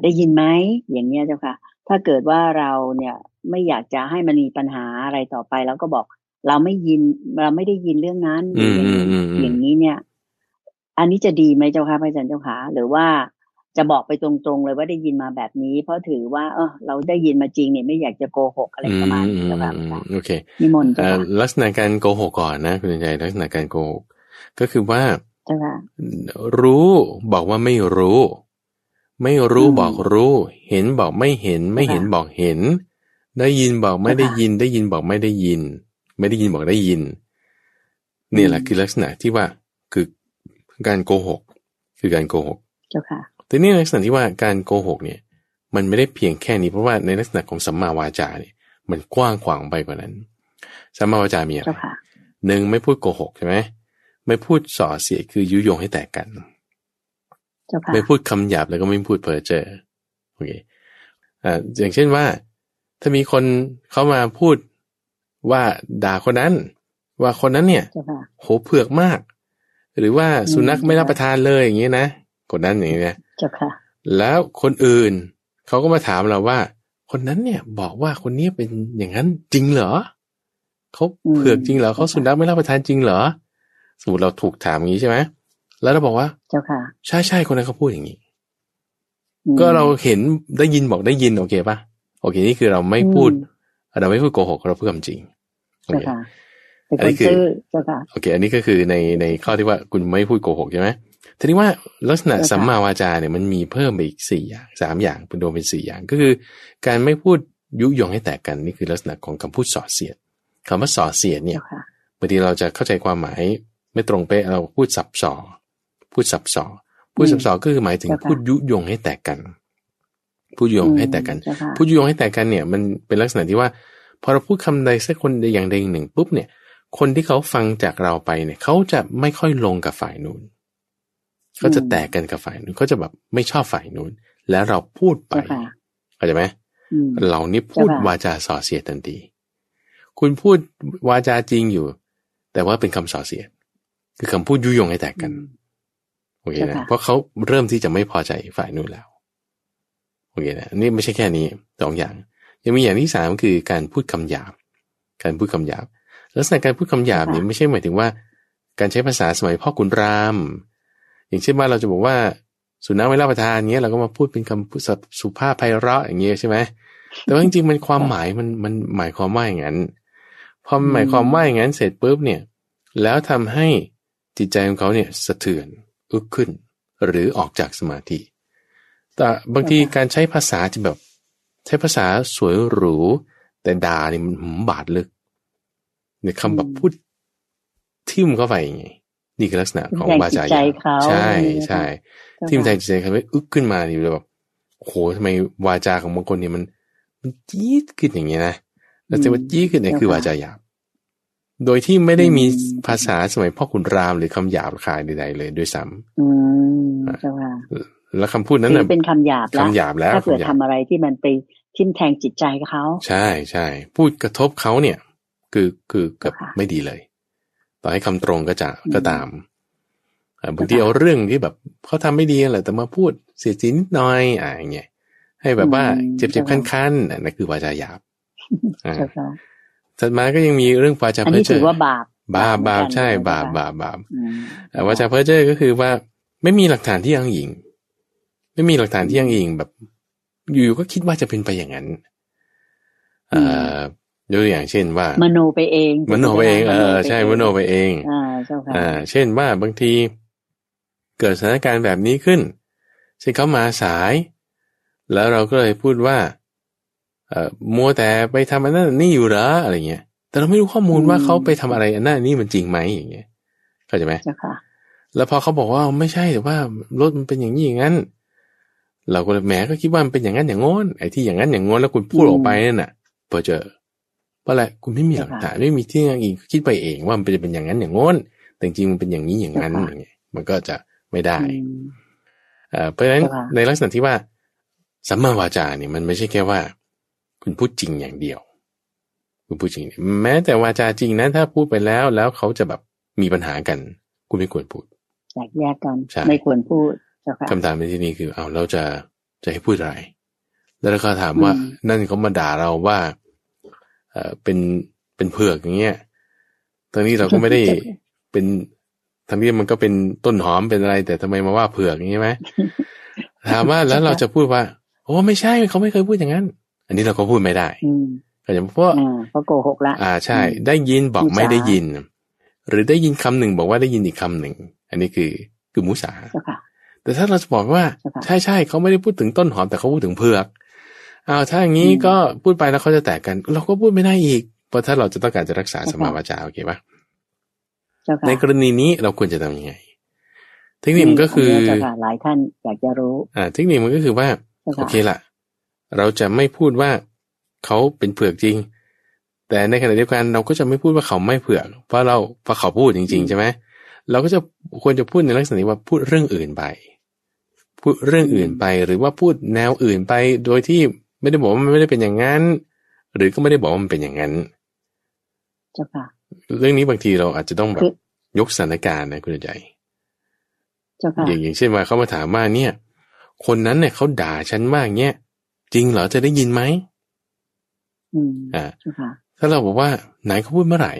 ได้ยินไหมอย่างเงี้ยเจ้าค่ะ ถ้าเกิดว่าเราเนี่ยไม่อยากจะให้มันมีปัญหาอะไรต่อไป แล้วก็บอก เราไม่ยินเราไม่ได้ยินเรื่องนั้นอย่างนี้เนี่ย อันนี้จะดีไหมเจ้าค่ะพระอาจารย์เจ้าค่ะหรือว่าจะบอกไปตรงๆเลยว่าได้ยินมาแบบนี้ เพราะถือว่า เออเราได้ยินมาจริงเนี่ยไม่อยากจะโกหกอะไรประมาณนี้เจ้าค่ะโอเคนิมนต์ลักษณะการโกหกก่อนนะคุณใจลักษณะการโกหกก็คือว่ารู้บอกว่าไม่รู้ ไม่รู้บอกรู้ เห็นบอกไม่เห็น ไม่เห็นบอกเห็น ได้ยินบอกไม่ได้ยิน ได้ยินบอกไม่ได้ยิน ไม่ได้ยินบอกได้ยินนี่แหละคือลักษณะที่ว่าคือการโกหก คือการโกหกเจ้าค่ะแต่นี่ลักษณะที่ว่าการโกหกเนี่ย มันไม่ได้เพียงแค่นี้เพราะว่าในลักษณะของสัมมาวาจาเนี่ยมันกว้างขวางไปกว่านั้นสัมมาวาจามีอะไรเจ้าค่ะหนึ่งไม่พูดโกหกใช่ไหมไม่พูดส่อเสียดคือยุยงให้แตกกันเจ้าค่ะไม่พูดคำหยาบแล้วก็ไม่พูดเพ้อเจ้อโอเคอ่าอย่างเช่นว่า ถ้ามีคนเข้ามาพูด ว่าด่าคนนั้น ว่าคนนั้นเนี่ยเจ้าค่ะโหเผือกมาก หรือว่าสุนัขอืมไม่รับประทานเลยอย่างเงี้ยนะคนนั้นอย่างเงี้ยเจ้าค่ะแล้วคนอื่นเขาก็มาถามเราว่า คนนั้นเนี่ยบอกว่าคนนี้เป็นอย่างนั้นจริงเหรอเขาเผือกจริงเหรอเขาสุนัขไม่รับประทานจริงเหรอสมมติเราถูกถามอย่างนี้ใช่ไหมแล้วเราบอกว่า เจ้าค่ะใช่ใช่คนนั้นเขาพูดอย่างนี้อืมก็เราเห็นได้ยินบอกได้ยินโอเคปะโอเคนี่คือเราไม่พูด เราไม่พูดโกหกเราพูดความจริงโอเจ้าเคค่ะเป็นอันคนี้นคือซื่อเจ้าค่ะโอเค อันนี้ก็คือในในข้อที่ว่าคุณไม่พูดโกหกใช่ไหมทีนี้ว่าลักษณะใช่ค่ะสัมมาวาจาเนี่ยมันมีเพิ่มไปอีกสี่อย่างสามอย่างเป็นรวมเป็นสี่อย่างก็คือ การไม่พูดยุยงให้แตกกันนี่คือลักษณะของคำพูดส่อเสียดคำว่าส่อเสียดเนี่ยเจ้าค่ะบางทีเราจะเข้าใจความหมายไม่ตรงเป๊ะเราพูดสับสอพูดสับสอพูดสับสอก็คือหมายถึงเจ้าค่ะพูดยุยงให้แตกกัน พูดยุยงให้แตกกันเจ้าค่ะพูดยุยงให้แตกกันเนี่ย มันเป็นลักษณะที่ว่า พอเราพูดคำใดสักคนใดอย่างใดอย่างหนึ่งปุ๊บเนี่ย คนที่เขาฟังจากเราไปเนี่ย เขาจะไม่ค่อยลงกับฝ่ายนู้นเขาจะแตกกันกับฝ่ายนู้นเขาจะแบบไม่ชอบฝ่ายนู้นแล้วเราพูดไปเจ้าค่ะเข้าใจไหมอืมเรานี่พูดเจ้าค่ะวาจาส่อเสียดทันทีคุณพูดวาจาจริงอยู่ แต่ว่าเป็นคำส่อเสียด คือคำพูดยุยงให้แตกกันอืมโอเคเจ้านะค่ะเพราะเขาเริ่มที่จะไม่พอใจฝ่ายนู้นแล้ว โอเคนะนี่ไม่ใช่แค่นี้สองอย่าง ยังมีอย่างที่สามคือการพูดคำหยาบ การพูดคำหยาบ ลักษณะการพูดคำหยาบเนี่ยไม่ใช่หมายถึงว่า การใช้ภาษาสมัยพ่อขุนราม อย่างเช่นว่าเราจะบอกว่าสุนัขไม่รับประทานเงี้ยเราก็มาพูดเป็นคำพูดสุภาพไพเราะอย่างเงี้ยใช่ไหมแต่ว่าจริงๆมันความหมายมันมันหมายความว่าอย่างนั้นพอมันหมายความว่าอย่างนั้นเสร็จปุ๊บเนี่ย แล้วทำให้จิตใจของเขาเนี่ยสะเทือนอึกขึ้น หรือออกจากสมาธิ แต่บางทีการใช้ภาษาจะแบบ ใช้ภาษาสวยหรู แต่ด่านี่มันหืมบาดลึกเนี่ยคำแบบพูดทิ่มเข้าไปอย่างงี้นี่คือลักษณะของแรงวาจิตจาใจหยาบเขาใช่อย่างนี้นะคะใช่เจ้าทิ่มใจค่ะจิตใจเขาไม่อึกขึ้นมานี่เลยแบบโอ้โหทำไมวาจาของบางคนเนี่ยมัน มันจี๊ดขึ้นอย่างเงี้ยนะแล้วแต่ว่าจี๊ดขึ้นเนี่ยคือวาจาหยาบโดยที่ไม่ได้มีภาษาสมัยพ่อขุนรามหรือคำหยาบคายใดๆเลยด้วยซ้ำอืมเจ้าค่ะ แล้วคำพูดนั้นถืน่ะอเป็นคำหยาบแล้วคำหยาบแล้วถ้าเผื่อคำหยาบทำอะไรที่มันไปทิ่มแทงจิตใจเขาใช่ใช่พูดกระทบเขาเนี่ย คือคือเกับค่ะไม่ดีเลย ต่อให้คำตรงก็จะอืมก็ตามอ่าบางทีค่ะเอาเรื่องที่แบบเขาทำไม่ดีแหละแต่มาพูดเสียดสีนิดหน่อยอ่าอย่างเงี้ยให้แบบว่าอืมเจ็บเจ็บเจ้าคันค่ะคันๆอะนั่นคือวาจาหยาบอ่าเจ้าค่ะถัดมาก็ยังมีเรื่องวาจาอันเพ้อนี้เจ้ถืออว่าบาปบาปบาปเหมือนกันใช่เจ้บาปค่ะบาปบาปอืมอ่าวาจาเพ้อเจ้อก็คือว่าไม่มีหลักฐานที่ยังอิง ไม่มีหลักฐานที่ยังอิงแบบ อยู่ๆก็คิดว่าจะเป็นไปอย่างนั้นเอ่อยกตัวอย่างเช่นว่า มโนไปเอง มโนไปเองเออมใช่มโนไปเองอ่าเจ้าค่ะอ่า เช่นว่าบางที เกิดสถานการณ์แบบนี้ขึ้นเช่นเขามาสาย แล้วเราก็เลยพูดว่า เอ่อมัวแต่ไปทำอันนั้นอันนี่อยู่เหรออะไรเงี้ยแต่เราไม่รู้ข้อมูลว่าเขาไปทำอะไรอันนั้นอันนี่มันจริงไหมอย่างเงี้ยเข้าใจไหมเจ้าค่ะแล้วพอเขาบอกว่าไม่ใช่แต่ว่ารถมันเป็นอย่างนี้อย่างนั้น เราก็เลยแหมก็คิดว่ามันเป็นอย่างนั้นอย่างโน้นไอ้ที่อย่างนั้นอย่างโน้นแล้วคุณพูดออกไปนั่นน่ะพอเจอเพราะอะไรคุณไม่มีหลักฐานไม่มีที่อ้างอิงคิดไปเองว่ามันเป็นอย่างนั้นอย่างโน้นแต่จริงๆมันเป็นอย่างนี้อย่างนั้นอย่างเงี้ยมันก็จะไม่ได้อืมเอ่อเพราะฉะนั้นเจ้าค่ะในลักษณะที่ว่าสัมมาวาจาเนี่ยมันไม่ใช่แค่ว่า คุณพูดจริงอย่างเดียว คุณพูดจริง แม้แต่วาจาจริงนะถ้าพูดไปแล้วแล้วเขาจะแบบมีปัญหากัน คุณไม่ควรพูดแยกแยกกันใช่ไม่ควรพูด เจ้าค่ะคำถามในที่นี้คือเอาเราจะจะให้พูดอะไร แล้วก็ถามว่าอืมนั่นเขามาด่าเราว่าเออเป็นเป็นเผือกอย่างเงี้ยตอนนี้เราก็ไม่ได้เป็นทั้งที่มันก็เป็นต้นหอมเป็นอะไร แต่ทำไมมาว่าเผือกอย่างนี้ไหมถามว่าแล้วเราจะพูดว่า โอ้ไม่ใช่เขาไม่เคยพูดอย่างนั้น อันนี้เราก็พูดไม่ได้อืมก็อย่างเพราะอ่าเพราะโกหกละอ่าใช่อืมได้ยินบอกมุสาไม่ได้ยิน หรือได้ยินคำหนึ่งบอกว่าได้ยินอีกคำหนึ่ง อันนี้คือคือมุสาเจ้าค่ะ แต่ถ้าเราจะบอกว่าใช่ปะใช่ใช่เขาไม่ได้พูดถึงต้นหอมแต่เขาพูดถึงเผือกอ้าวถ้าอย่างนี้อืมก็พูดไปแล้วเขาจะแตกกัน เราก็พูดไม่ได้อีก เพราะถ้าเราจะต้องการจะรักษาใช่สปะมาวาจาโอเคปะเจ้าค่ะในกรณีนี้เราควรจะทำยังไงเทคนิคมันก็คือนนี้เจ้าค่ะหลายท่านอยากจะรู้ อ่า เทคนิคมันก็คือว่าเจ้าโอค่ะเคละเราจะไม่พูดว่าเขาเป็นเผือกจริง แต่ในขณะเดียวกันเราก็จะไม่พูดว่าเขาไม่เผือก เพราะเราเพราะเขาพูดจริง ๆ ใช่ไหมเราก็จะควรจะพูดในลักษณะนี้ว่าพูดเรื่องอื่นไป พูดเรื่องอื่นไป หรือว่าพูดแนวอื่นไป โดยที่ไม่ได้บอกว่ามันไม่ได้เป็นอย่างนั้น หรือก็ไม่ได้บอกว่ามันเป็นอย่างนั้นเจ้าค่ะเรื่องนี้บางทีเราอาจจะต้องแบบยกสถานการณ์นะคุณใจอย่างอย่างเช่นว่าเขามาถามว่าเนี่ย คนนั้นเนี่ยเขาด่าฉันมากเนี่ยจริงเหรอจะได้ยินไหมอ่าถ้าเราบอกว่าไหนเขาพูดเมื่อไหร่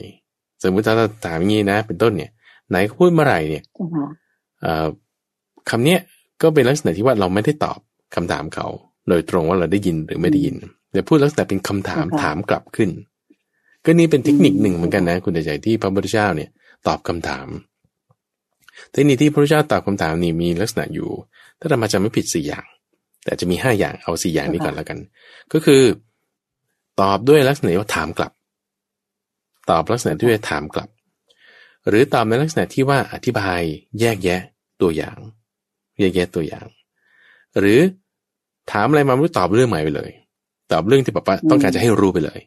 สมมติถ้าเราถามอย่างนี้นะ เป็นต้นเนี่ย ไหนเขาพูดเมื่อไหร่เนี่ยคำเนี้ย ก็เป็นลักษณะที่ว่าเราไม่ได้ตอบคำถามเขา โดยตรงว่าเราได้ยินหรือไม่ได้ยินแต่พูดลักษณะเป็นคำถามถามกลับขึ้น ก็นี่เป็นเทคนิคหนึ่งเหมือนกันนะ คุณใจที่พระพุทธเจ้าเนี่ยตอบคำถาม เทคนิคที่พระพุทธเจ้าตอบคำถามนี่มีลักษณะอยู่ ถ้าเรามาจะไม่ผิดสี่อย่าง แต่จะมีห้าอย่างเอาสี่อย่างนี้ก่อนแล้วกัน ก็คือ ตอบด้วยลักษณะว่าถามกลับ ตอบลักษณะที่ว่าถามกลับ หรือตอบในลักษณะที่ว่าอธิบายแยกแยะตัวอย่าง แยกแยะตัวอย่าง หรือถามอะไรมาไม่รู้ตอบเรื่องใหม่ไปเลย ตอบเรื่องที่แบบว่าต้องการจะให้รู้ไปเลย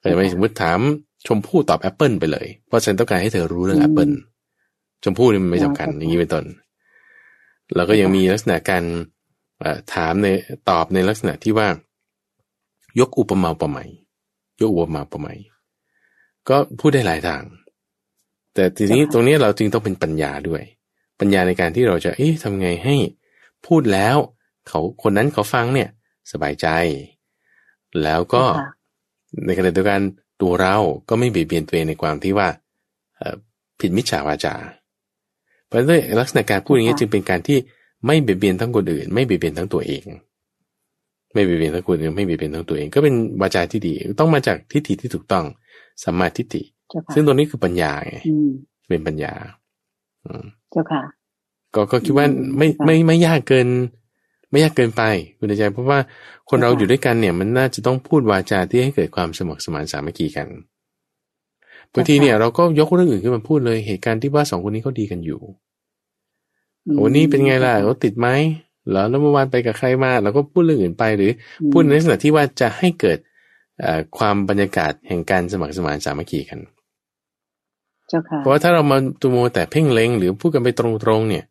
แต่ไม่สมมติถามชมพู่ตอบแอปเปิลไปเลย เพราะฉันต้องการให้เธอรู้เรื่องแอปเปิลชมพู่นี่มันไม่สำคัญอย่างนี้เป็นต้นแล้วก็ยังมีลักษณะการถามในตอบในลักษณะที่ว่า ยกอุปมาอุปไมยยกอุปมาอุปไมยก็พูดได้หลายทาง แต่ทีนี้ตรงนี้เราจึงต้องเป็นปัญญาด้วย ปัญญาในการที่เราจะเอ๊ะทำไงให้พูดแล้วเขาคนนั้นเขาฟังเนี่ยสบายใจ แล้วก็ในขณะเดียวกันตัวเราก็ไม่เบียดเบียนตัวเองในความที่ว่าผิดมิจฉาวาจา เพราะด้วยลักษณะการพูดอย่างนี้จึงเป็นการที่ไม่เบียดเบียนทั้งคนอื่น ไม่เบียดเบียนทั้งตัวเอง ไม่เบียดเบียนทั้งคนอื่นไม่เบียดเบียนทั้งตัวเอง ก็เป็นวาจาที่ดี ต้องมาจากทิฏฐิที่ถูกต้องสัมมาทิฏฐิซึ่งตัวนี้คือปัญญาไงเป็นปัญญา เจ้าค่ะ ก็ก็คิดว่าไม่ไม่ไม่ยากเกิน ไม่ยากเกินไปคุณใจเพราะว่าคนเราอยู่ด้วยกันเนี่ย มันน่าจะต้องพูดวาจาที่ให้เกิดความสมัครสมานสามัคคีกันบางทีเนี่ยเราก็ยกเรื่องอื่นขึ้นมาพูดเลยเหตุการณ์ที่ว่าสองคนนี้เขาดีกันอยู่วันนี้เป็นไงล่ะเขาติดไหมแล้วแล้วเมื่อวานไปกับใครมาเราก็พูดเรื่องอื่นไปหรือ พูดในลักษณะที่ว่าจะให้เกิดความบรรยากาศแห่งการสมัครสมานสามัคคีกัน เพราะว่าถ้าเรามาตัวโมแต่เพ่งเล็ง หรือพูดกันไปตรงๆเนี่ย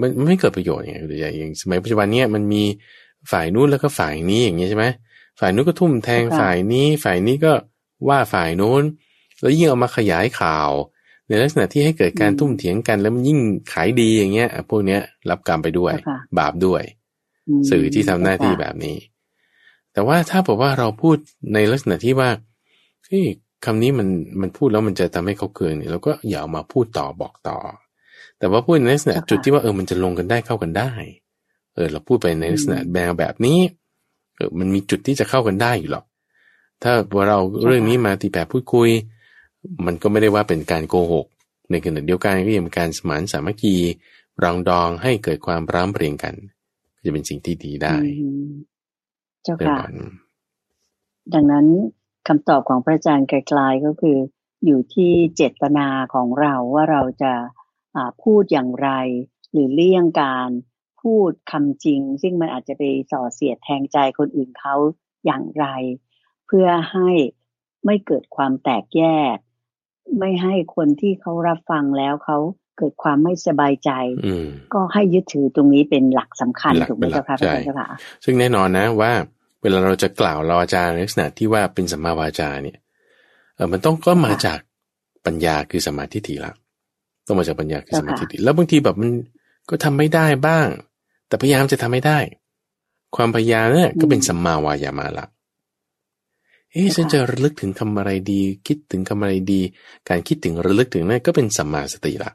มันไม่เกิดประโยชน์อย่างหรืออย่างสมัยปัจจุบันเนี้ยมันมีฝ่ายนู้นแล้วก็ฝ่ายนี้อย่างเงี้ยใช่ไหมฝ่ายนู้นก็ทุ่มแทงฝ่ายนี้ ฝ่ายนี้ก็ว่าฝ่ายโน้น แล้วยิ่งเอามาขยายข่าว ในลักษณะที่ให้เกิดการทุ่มเถียงกัน แล้วมันยิ่งขายดีอย่างเงี้ยพวกเนี้ยรับกรรมไปด้วย บาปด้วย สื่อที่ทำหน้าที่แบบนี้ แต่ว่าถ้าบอกว่าเราพูดในลักษณะที่ว่าเฮ้ย คำนี้มันมันพูดแล้วมันจะทำให้เขาเกินเนี่ยเราก็อย่าเอามาพูดต่อบอกต่อ แต่ว่าพูดในลักษณะจุดที่ว่าเออมันจะลงกันได้เข้ากันได้ เออ เราพูดไปในลักษณะแบงแบบนี้ เออมันมีจุดที่จะเข้ากันได้อยู่หรอกถ้าเราเรื่องนี้มาตีแบบพูดคุย มันก็ไม่ได้ว่าเป็นการโกหก ในขณะเดียวกันก็ยังเป็นการสมานสามัคคีรองดองให้เกิดความร้ำเปรียงกัน จะเป็นสิ่งที่ดีได้ เจ้าค่ะดังนั้น คำตอบของพระอาจารย์ไกลๆก็คือ อยู่ที่เจตนาของเราว่าเราจะพูดอย่างไร หรือเลี่ยงการพูดคำจริง ซึ่งมันอาจจะไปส่อเสียดแทงใจคนอื่นเขาอย่างไร เพื่อให้ไม่เกิดความแตกแยก ไม่ให้คนที่เขารับฟังแล้วเขาเกิดความไม่สบายใจ ก็ให้ยึดถือตรงนี้เป็นหลักสำคัญถูกไหมเจ้าค่ะพระเจ้าค่ะซึ่งแน่นอนนะว่า เวลาเราจะกล่าวเราอาจารย์ในลักษณะที่ว่าเป็นสัมมาวาจาเนี่ยเออมันต้องก็มาจากปัญญาคือสมาธิถิละต้องมาจากปัญญาคือสมาธิถิแล้วบางทีแบบมันก็ทำไม่ได้บ้าง แต่พยายามจะทำไม่ได้ ความพยายามเนี่ยก็เป็นสัมมาวายามาละเอ๊ะฉันจะระลึกถึงคำอะไรดี คิดถึงคำอะไรดี การคิดถึงระลึกถึงนั่นก็เป็นสัมมาสติละ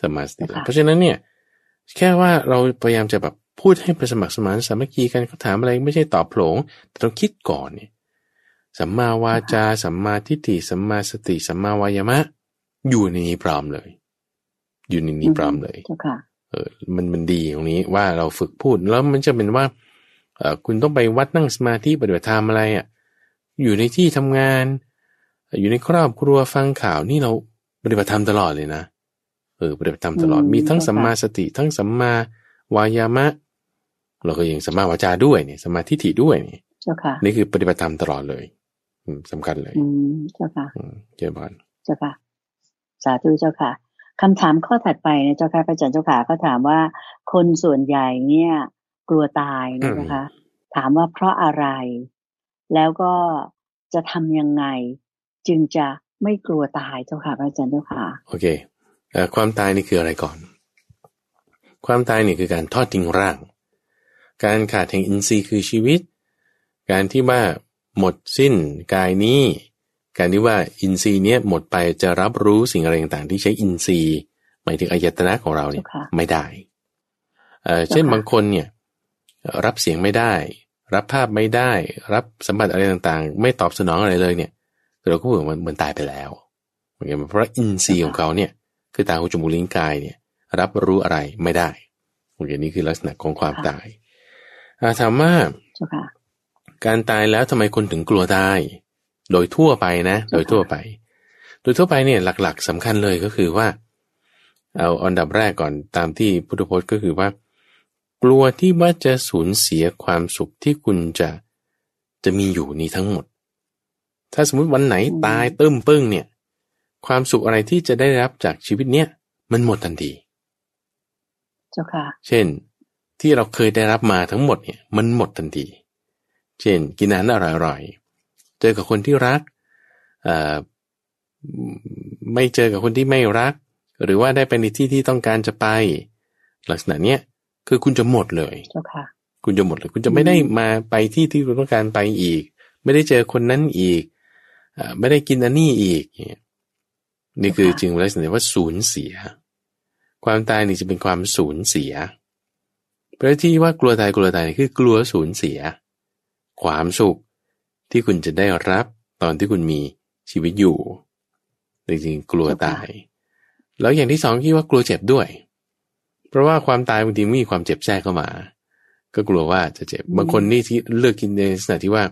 สัมมาสติละเพราะฉะนั้นเนี่ย แค่ว่าเราพยายามจะแบบ พูดให้ประสมัครสมานสามัคคีกันเขาถามอะไรไม่ใช่ตอบโผลง แต่ต้องคิดก่อนเนี่ยสัมมาวาจา สัมมาทิฏฐิสัมมาสติ สัมมาวายามะ อยู่ในนี้พร้อมเลย อยู่ในนี้พร้อมเลยเออ มันมันดีตรงนี้ว่าเราฝึกพูด แล้วมันจะเป็นว่า เออคุณต้องไปวัดนั่งสมาธิปฏิบัติธรรมอะไรอะ อยู่ในที่ทำงาน อยู่ในครอบครัวฟังข่าวนี่เราปฏิบัติธรรมตลอดเลยนะเออปฏิบัติธรรมตลอดมีทั้งสัมมาสติ ทั้งสัมมาวายามะ เราก็ยังสัมมาวาจาด้วยเนี่ยสัมมาทิฏฐิด้วยเนี่ยเจ้าค่ะ นี่คือปฏิบัติธรรมตลอดเลย อืมสำคัญเลย อืมเจ้าค่ะอืมเจริญพรเจ้าค่ะ สาธุเจ้าค่ะคำถามข้อถัดไปนะเจ้าค่ะพระอาจารย์เจ้าค่ะก็ถามว่า คนส่วนใหญ่เนี่ย กลัวตายนะเจ้าค่ะถามว่าเพราะอะไร แล้วก็จะทำยังไง จึงจะไม่กลัวตายเจ้าค่ะพระอาจารย์เจ้าค่ะ โอเคเอ่อความตายนี่คืออะไรก่อน ความตายนี่คือการทอดทิ้งร่าง การขาดแห่งอินทรีย์คือชีวิต การที่ว่าหมดสิ้นกายนี้ การที่ว่าอินทรีย์เนี้ยหมดไปจะรับรู้สิ่งอะไรต่างๆ ที่ใช้อินทรีย์หมายถึงอายตนะของเราเนี่ยเจ้าค่ะไม่ได้เอ่อเช่นเจ้าค่ะบางคนเนี่ยรับเสียงไม่ได้ รับภาพไม่ได้ รับสัมผัสอะไรต่างๆ ไม่ตอบสนองอะไรเลยเนี่ยเราก็เหมือนเหมือนตายไปแล้วเหมือนกันเพราะอินทรีย์ของเขาเนี่ยคือตาหูจมูกลิ้นกายเนี่ยรับรู้อะไรไม่ได้โอเคนี่คือลักษณะของความตายอ่า ถามว่าเจ้าค่ะการตายแล้วทำไมคนถึงกลัวตาย โดยทั่วไปนะ โดยทั่วไป โดยทั่วไปเนี่ยหลักๆสำคัญเลยก็คือว่า เอาอันดับแรกก่อนตามที่พุทธพจน์ก็คือว่า กลัวที่ว่าจะสูญเสียความสุขที่คุณจะจะมีอยู่นี้ทั้งหมด ถ้าสมมุติวันไหนอืมตายตึ้มปึ้งเนี่ย ความสุขอะไรที่จะได้รับจากชีวิตเนี้ยมันหมดทันที เจ้าค่ะ เช่น ที่เราเคยได้รับมาทั้งหมดเนี่ยมันหมดทันที เช่น กินอาหารอร่อยๆ เจอกับคนที่รักเอ่อไม่เจอกับคนที่ไม่รัก หรือว่าได้ไปในที่ที่ต้องการจะไป ลักษณะเนี้ยคือคุณจะหมดเลยเจ้าค่ะคุณจะหมดเลย คุณจะไม่ได้มาไปที่ที่คุณต้องการไปอีก ไม่ได้เจอคนนั้นอีกเอ่อไม่ได้กินอันนี้อีกเนี่ยนี่คือค่ะจึงลักษณะว่าสูญเสีย ความตายนี่จะเป็นความสูญเสียเพราะที่ว่ากลัวตายกลัวตายนี่คือกลัวสูญเสีย ความสุขที่คุณจะได้รับตอนที่คุณมีชีวิตอยู่จริงๆกลัวตาย แล้วอย่างที่สองคิดว่ากลัวเจ็บด้วย เพราะว่าความตายบางทีมีความเจ็บแทรกเข้ามา ก็กลัวว่าจะเจ็บอืมบางคนนี่ที่เลือกกินในลักษณะที่ว่า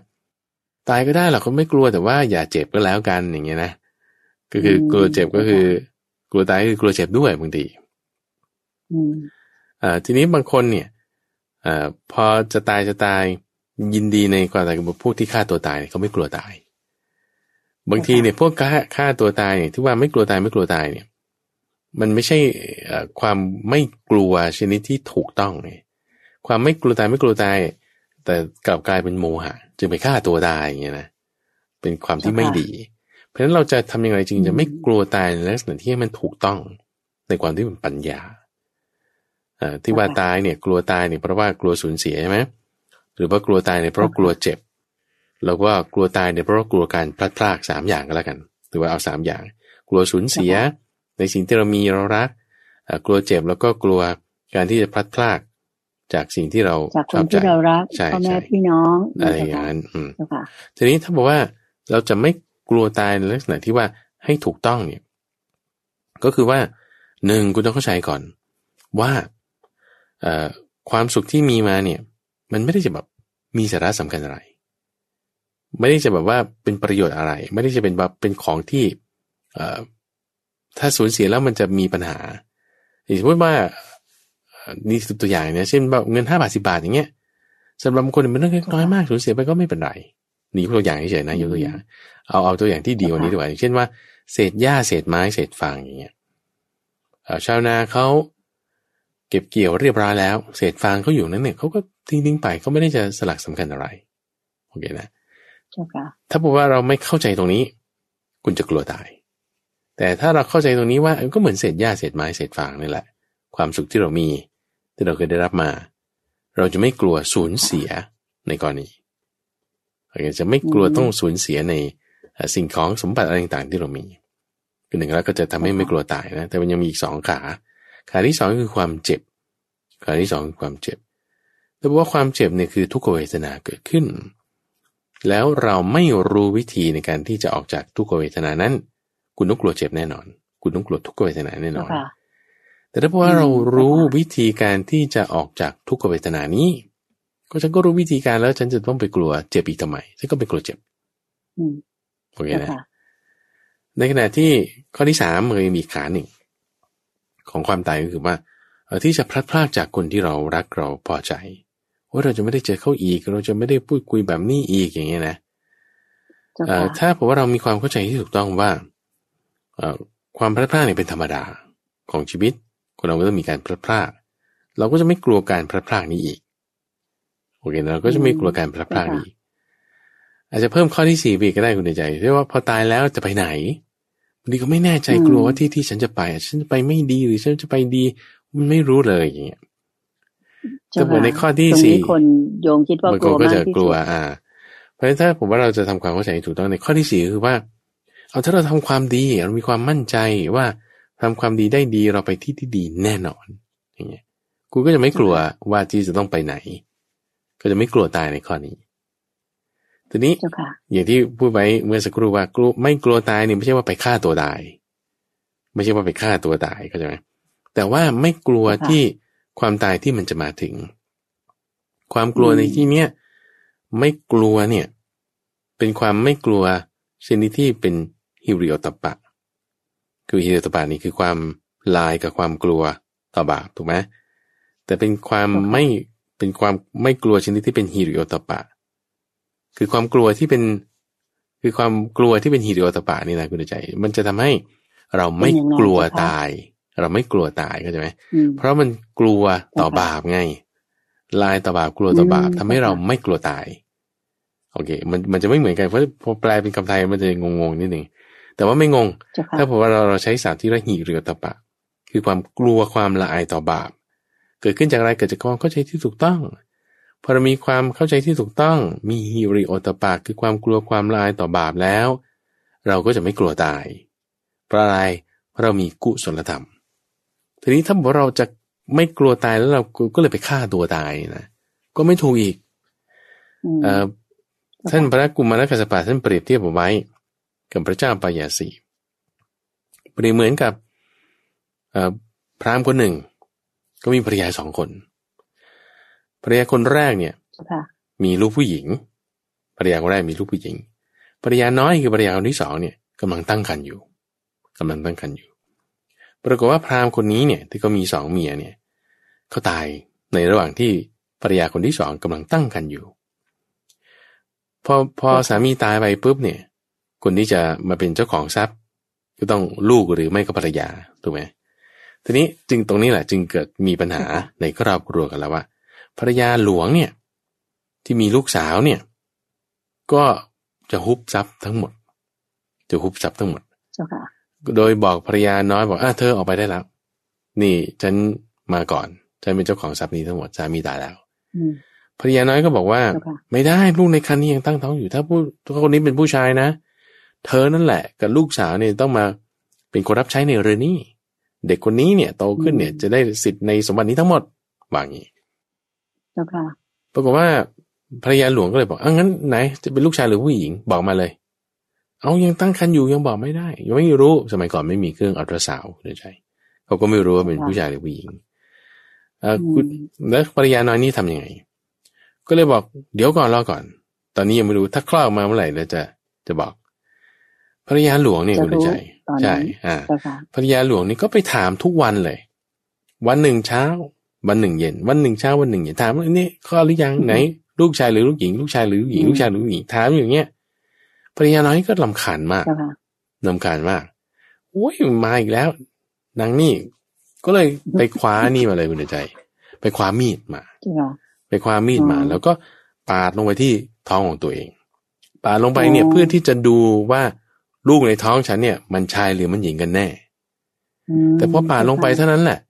ตายก็ได้หรอกเขาไม่กลัวแต่ว่าอย่าเจ็บก็แล้วกันอย่างเงี้ยนะก็คืออกลัวเจ็บก็คือ กลัวตายก็คือกลัวเจ็บด้วยบางทีอืมอ่าทีนี้บางคนเนี่ย อ่าพอจะตายจะตายยินดีในความตายกับพวกที่ฆ่าตัวตายเนี่ยเขาไม่กลัวตาย บางทีเนี่ยพวกฆ่าฆ่าตัวตายเนี่ยที่ว่าไม่กลัวตายไม่กลัวตายเนี่ย มันไม่ใช่เอ่อความไม่กลัวชนิดที่ถูกต้องไงความไม่กลัวตายไม่กลัวตาย แต่กลับกลายเป็นโมหะ จึงไปฆ่าตัวตายอย่างเงี้ยนะเป็นความที่ไม่ดี เพราะฉะนั้นเราจะทำยังไงจึงจะไม่กลัวตายในลักษณะที่ให้มันถูกต้อง ในความที่เป็นปัญญาเอ่อ ที่ว่าตายเนี่ยกลัวตายเนี่ยเพราะว่ากลัวสูญเสียใช่ไหมหรือว่ากลัวตายเนี่ยเพราะกลัวเจ็บ แล้วก็กลัวตายเนี่ยเพราะว่ากลัวการพลัดพรากสามอย่างก็แล้วกันหรือว่าเอาสามอย่าง กลัวสูญเสีย ในสิ่งที่เรามีเรารักเอ่อกลัวเจ็บแล้วก็กลัวการที่จะพลัดพรากจากสิ่งที่เราจากคชอนบใจที่เรารักใช่พ่อแม่ใช่พี่น้องอะไรอย่างเจ้าค่ะนั้นอืมเจ้าค่ะทีนี้ถ้าบอกว่าเราจะไม่กลัวตายในลักษณะที่ว่าให้ถูกต้องเนี่ย ก็คือว่าหนึ่งคุณต้องเข้าใจก่อน ว่าเอ่อ ความสุขที่มีมาเนี่ย มันไม่ได้จะแบบมีสาระสำคัญอะไร ไม่ได้จะแบบว่าเป็นประโยชน์อะไร ไม่ได้จะเป็นแบบเป็นของที่เอ่อถ้าสูญเสียแล้วมันจะมีปัญหาอย่างสมมติว่าเอ่อนี่ตัวอย่างเนี่ยเช่นแบบเงินห้าบาทสิบาทอย่างเงี้ยสำหรับบางคนมันเรื่องเล็กน้อยมากสูญเสียไปก็ไม่เป็นไรนี่ยกตัวอย่างเฉยๆนะยกตัวอย่าง เอาเอาตัวอย่างที่ดีกว่านี้ดีกว่าอย่างเช่นว่าเศษหญ้าเศษไม้เศษฟางอย่างเงี้ยเอ่อชาวนาเขา เก็บเกี่ยวเรียบร้อยแล้ว เศษฟางเขาอยู่นั้นเนี่ยเขาก็ทิ้งทิ้งๆไปเขาไม่ได้จะสลักสำคัญอะไรโอเคนะเจ้าค่ะถ้าบอกว่าเราไม่เข้าใจตรงนี้ คุณจะกลัวตาย แต่ถ้าเราเข้าใจตรงนี้ว่าเออก็เหมือนเศษหญ้าเศษไม้เศษฟางนี่แหละ ความสุขที่เรามี ที่เราเคยได้รับมา เราจะไม่กลัวสูญเสียในกรณีเราจะไม่กลัวต้องสูญเสียในเอ่อสิ่งของสมบัติอะไรต่างๆที่เรามีคือหนึ่งแล้วก็จะทำให้ไม่กลัวตายนะ แต่มันยังมีอีกสองขา ขาที่สองคือความเจ็บ ขาที่สองคือความเจ็บ แต่ว่าความเจ็บเนี่ยคือทุกขเวทนาเกิดขึ้น แล้วเราไม่รู้วิธีในการที่จะออกจากทุกขเวทนานั้น คุณต้องกลัวเจ็บแน่นอน คุณต้องกลัวทุกขเวทนาแน่นเจ้าอนค่ะแต่ถ้าเพราะว่าอืมเรารู้ค่ะวิธีการที่จะออกจากทุกขเวทนานี้ ก็ฉันก็รู้วิธีการแล้วฉันจะต้องไปกลัวเจ็บอีกทำไม ฉันก็ไปกลัวเจ็บอืมโอเคเจ้านะค่ะในขณะที่ข้อที่สามมันยังมีอีกขาหนึ่งของความตายก็คือว่าเอ่อ ที่จะพลัดพรากจากคนที่เรารักเราพอใจโอ้ว่าเราจะไม่ได้เจอเขาอีก เราจะไม่ได้พูดคุยแบบนี้อีกอย่างเงี้ยนะถ้าผมว่าเรามีความเข้าใจที่ถูกต้องว่าความพลาดพลาดเนี่ยเป็นธรรมดาของชีวิต คนเราก็ต้องมีการพลาดพลาดเราก็จะไม่กลัวการพลาดพลาดนี้อีกโอเคเราก็จะไม่กลัวการพลาดพลาดนี้อาจจะเพิ่มข้อที่สี่ไปก็ได้คุณในใจเรียกว่าพอตายแล้วจะไปไหนบางทีก็ไม่แน่ใจกลัวว่าที่ที่ฉันจะไป ฉันจะไปไม่ดีหรือฉันจะไปดี มันไม่รู้เลยอย่างเงี้ยจะบอกในข้อที่สี่คนโยงคิดว่ากลัวมากที่สุดกลัว อ่า เพราะฉะนั้นถ้าผมว่าเราจะทำความเข้าใจถูกต้องในข้อที่สี่คือว่า เอาถ้าเราทำความดีเรามีความมั่นใจว่าทำความดีได้ดีเราไปที่ที่ดีแน่นอน อย่างเงี้ยกูก็จะไม่กลัวว่าที่จะต้องไปไหน ก็จะไม่กลัวตายในข้อนี้ทีนี้อย่างที่พูดไว้เมื่อสักครู่ว่ากลัวไม่กลัวตายนี่ไม่ใช่ว่าไปฆ่าตัวตาย ไม่ใช่ว่าไปฆ่าตัวตายก็ใช่ไหม แต่ว่าไม่กลัวที่ความตายที่มันจะมาถึง ความกลัวในที่เนี้ยไม่กลัวเนี่ย เป็นความไม่กลัวชนิดที่เป็นฮิริโอตปะ คือฮิริโอตปะนี่คือความลายกับความกลัวต่อบาปถูกไหมแต่เป็นความไม่เป็นความไม่กลัวชนิดที่เป็นฮิริโอตปะ คือความกลัวที่เป็น คือความกลัวที่เป็นฮิริโอตปะนี่นะคุณใจ มันจะทำให้เราไม่กลัวตาย เราไม่กลัวตายเข้าใจไหมเพราะมันกลัวต่อบาปไงลายต่อบาปกลัวต่อบาปทำให้เราไม่กลัวตาย โอเค มันมันจะไม่เหมือนกันเพราะพอแปลเป็นคำไทยมันจะงงๆนิดหนึ่งแต่ว่าไม่งง ถ้าผมว่าเราเราใช้สามที่ระหิเรือตปะ คือความกลัวความละอายต่อบาป เกิดขึ้นจากอะไรเกิดจากความเข้าใจที่ถูกต้องพอเรามีความเข้าใจที่ถูกต้อง มีฮิริโอตปาคือความกลัวความลายต่อบาปแล้ว เราก็จะไม่กลัวตายเพราะอะไรเพราะเรามีกุศลธรรม ทีนี้ถ้าบอกเราจะไม่กลัวตายแล้วเราก็เลยไปฆ่าตัวตายนะก็ไม่ถูกอีกอท่านพระกุมารกัสปะท่านเปรียบเทียบเอาไว้กับพระเจ้าปายาสีเปรียบเหมือนกับพราหมณ์คนหนึ่ง ก็มีภรรยาสองคนภรรยาคนแรกเนี่ยมีลูกผู้หญิงภรรยาคนแรกมีลูกผู้หญิงภรรยาน้อยคือภรรยาคนที่สองเนี่ยกำลังตั้งครรภ์อยู่กำลังตั้งครรภ์อยู่ ปรากฏว่าพราหมณ์คนนี้เนี่ยที่เขามีสองเมียเนี่ยเขาตายในระหว่างที่ภรรยาคนที่สองกำลังตั้งครรภ์อยู่ พอพอสามีตายไปปุ๊บเนี่ย คนที่จะมาเป็นเจ้าของทรัพย์ ก็ต้องลูกหรือไม่ก็ภรรยาถูกไหมทีนี้จึงตรงนี้แหละจึงเกิดมีปัญหาในครอบครัวกันแล้วว่าภรรยาหลวงเนี่ยที่มีลูกสาวเนี่ย ก็จะฮุบทรัพย์ทั้งหมด จะฮุบทรัพย์ทั้งหมด โดยบอกภรรยาน้อยบอกอะเธอออกไปได้แล้ว นี่ฉันมาก่อนฉันเป็นเจ้าของทรัพย์นี้ทั้งหมดสามีตายแล้วภรรยาน้อยก็บอกว่า ไม่ได้ลูกในคันนี้ยังตั้งท้องอยู่ ถ้าผู้ถ้าคนนี้เป็นผู้ชายนะ เธอนั่นแหละ กับลูกสาวเนี่ยต้องมาเป็นคนรับใช้ในเรือนนี้เด็กคนนี้เนี่ยโตขึ้นเนี่ยจะได้สิทธิ์ในสมบัตินี้ทั้งหมดว่างี้จ้าค่ะปรากฏว่าภรรยาหลวงก็เลยบอกอะงั้นไหนจะเป็นลูกชายหรือผู้หญิงบอกมาเลย เอายังตั้งครรภ์อยู่ยังบอกไม่ได้ ยังไม่รู้สมัยก่อนไม่มีเครื่องอัลตราซาวด์ในใจเขาก็ไม่รู้ว่าเป็นผู้ชายหรือผู้หญิงเออคุณแล้วภรรยาน้อยนี่ทํำยังไง ก็เลยบอกเดี๋ยวก่อนรอก่อน ตอนนี้ยังไม่รู้ถ้าคลอดมาเมื่อไหร่แล้วจะจะบอกภรรยาหลวงเนี่ยคุณใจใช่อ่าภรรยาหลวงนี่ก็ไปถามทุกวันเลย วันหนึ่งเช้า วันหนึ่งเย็น วันหนึ่งเช้าวันหนึ่งเย็นถามว่านี่ข้อหรือยังไหน ลูกชายหรือลูกหญิง ลูกชายหรือลูกหญิงลูกชายหรือลูกหญิงถามอย่างเงี้ย ภรรยาน้อยก็ลำคาญมากลำคาญมากโอ้ยมาอีกแล้วนางนี่ ก็เลยไปคว้านี่มาเลยคุณใจ ไปคว้ามีดมาไปคว้ามีดมา แล้วก็ปาดลงไปที่ท้องของตัวเอง ปาดลงไปเนี่ยเพื่อที่จะดูว่าลูกในท้องฉันเนี่ย มันชายหรือมันหญิงกันแน่ แต่พอปาดลงไปเท่านั้นแหละ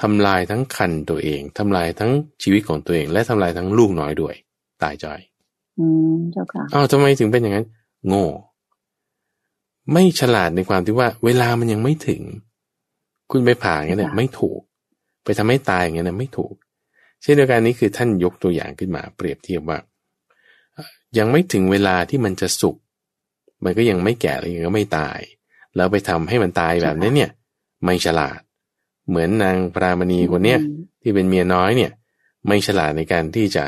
ทำลายทั้งคันตัวเองทำลายทั้งชีวิตของตัวเอง และทำลายทั้งลูกน้อยด้วย ตายจอย อืมเจ้าค่ะอ้าวทำไมถึงเป็นอย่างนั้น โง่ ไม่ฉลาดในความที่ว่า เวลามันยังไม่ถึง คุณไปผ่าอย่างนี้ไม่ถูก ไปทำให้ตายอย่างนี้ไม่ถูก เช่นเดียวกันนี้คือท่านยกตัวอย่างขึ้นมา เปรียบเทียบว่า ยังไม่ถึงเวลาที่มันจะสุกมันก็ยังไม่แก่แล้วยังก็ไม่ตาย แล้วไปทำให้มันตายแบบนี้เนี่ย ไม่ฉลาด เหมือนนางพรามณีคนเนี้ยที่เป็นเมียน้อยเนี่ย ไม่ฉลาดในการที่จะ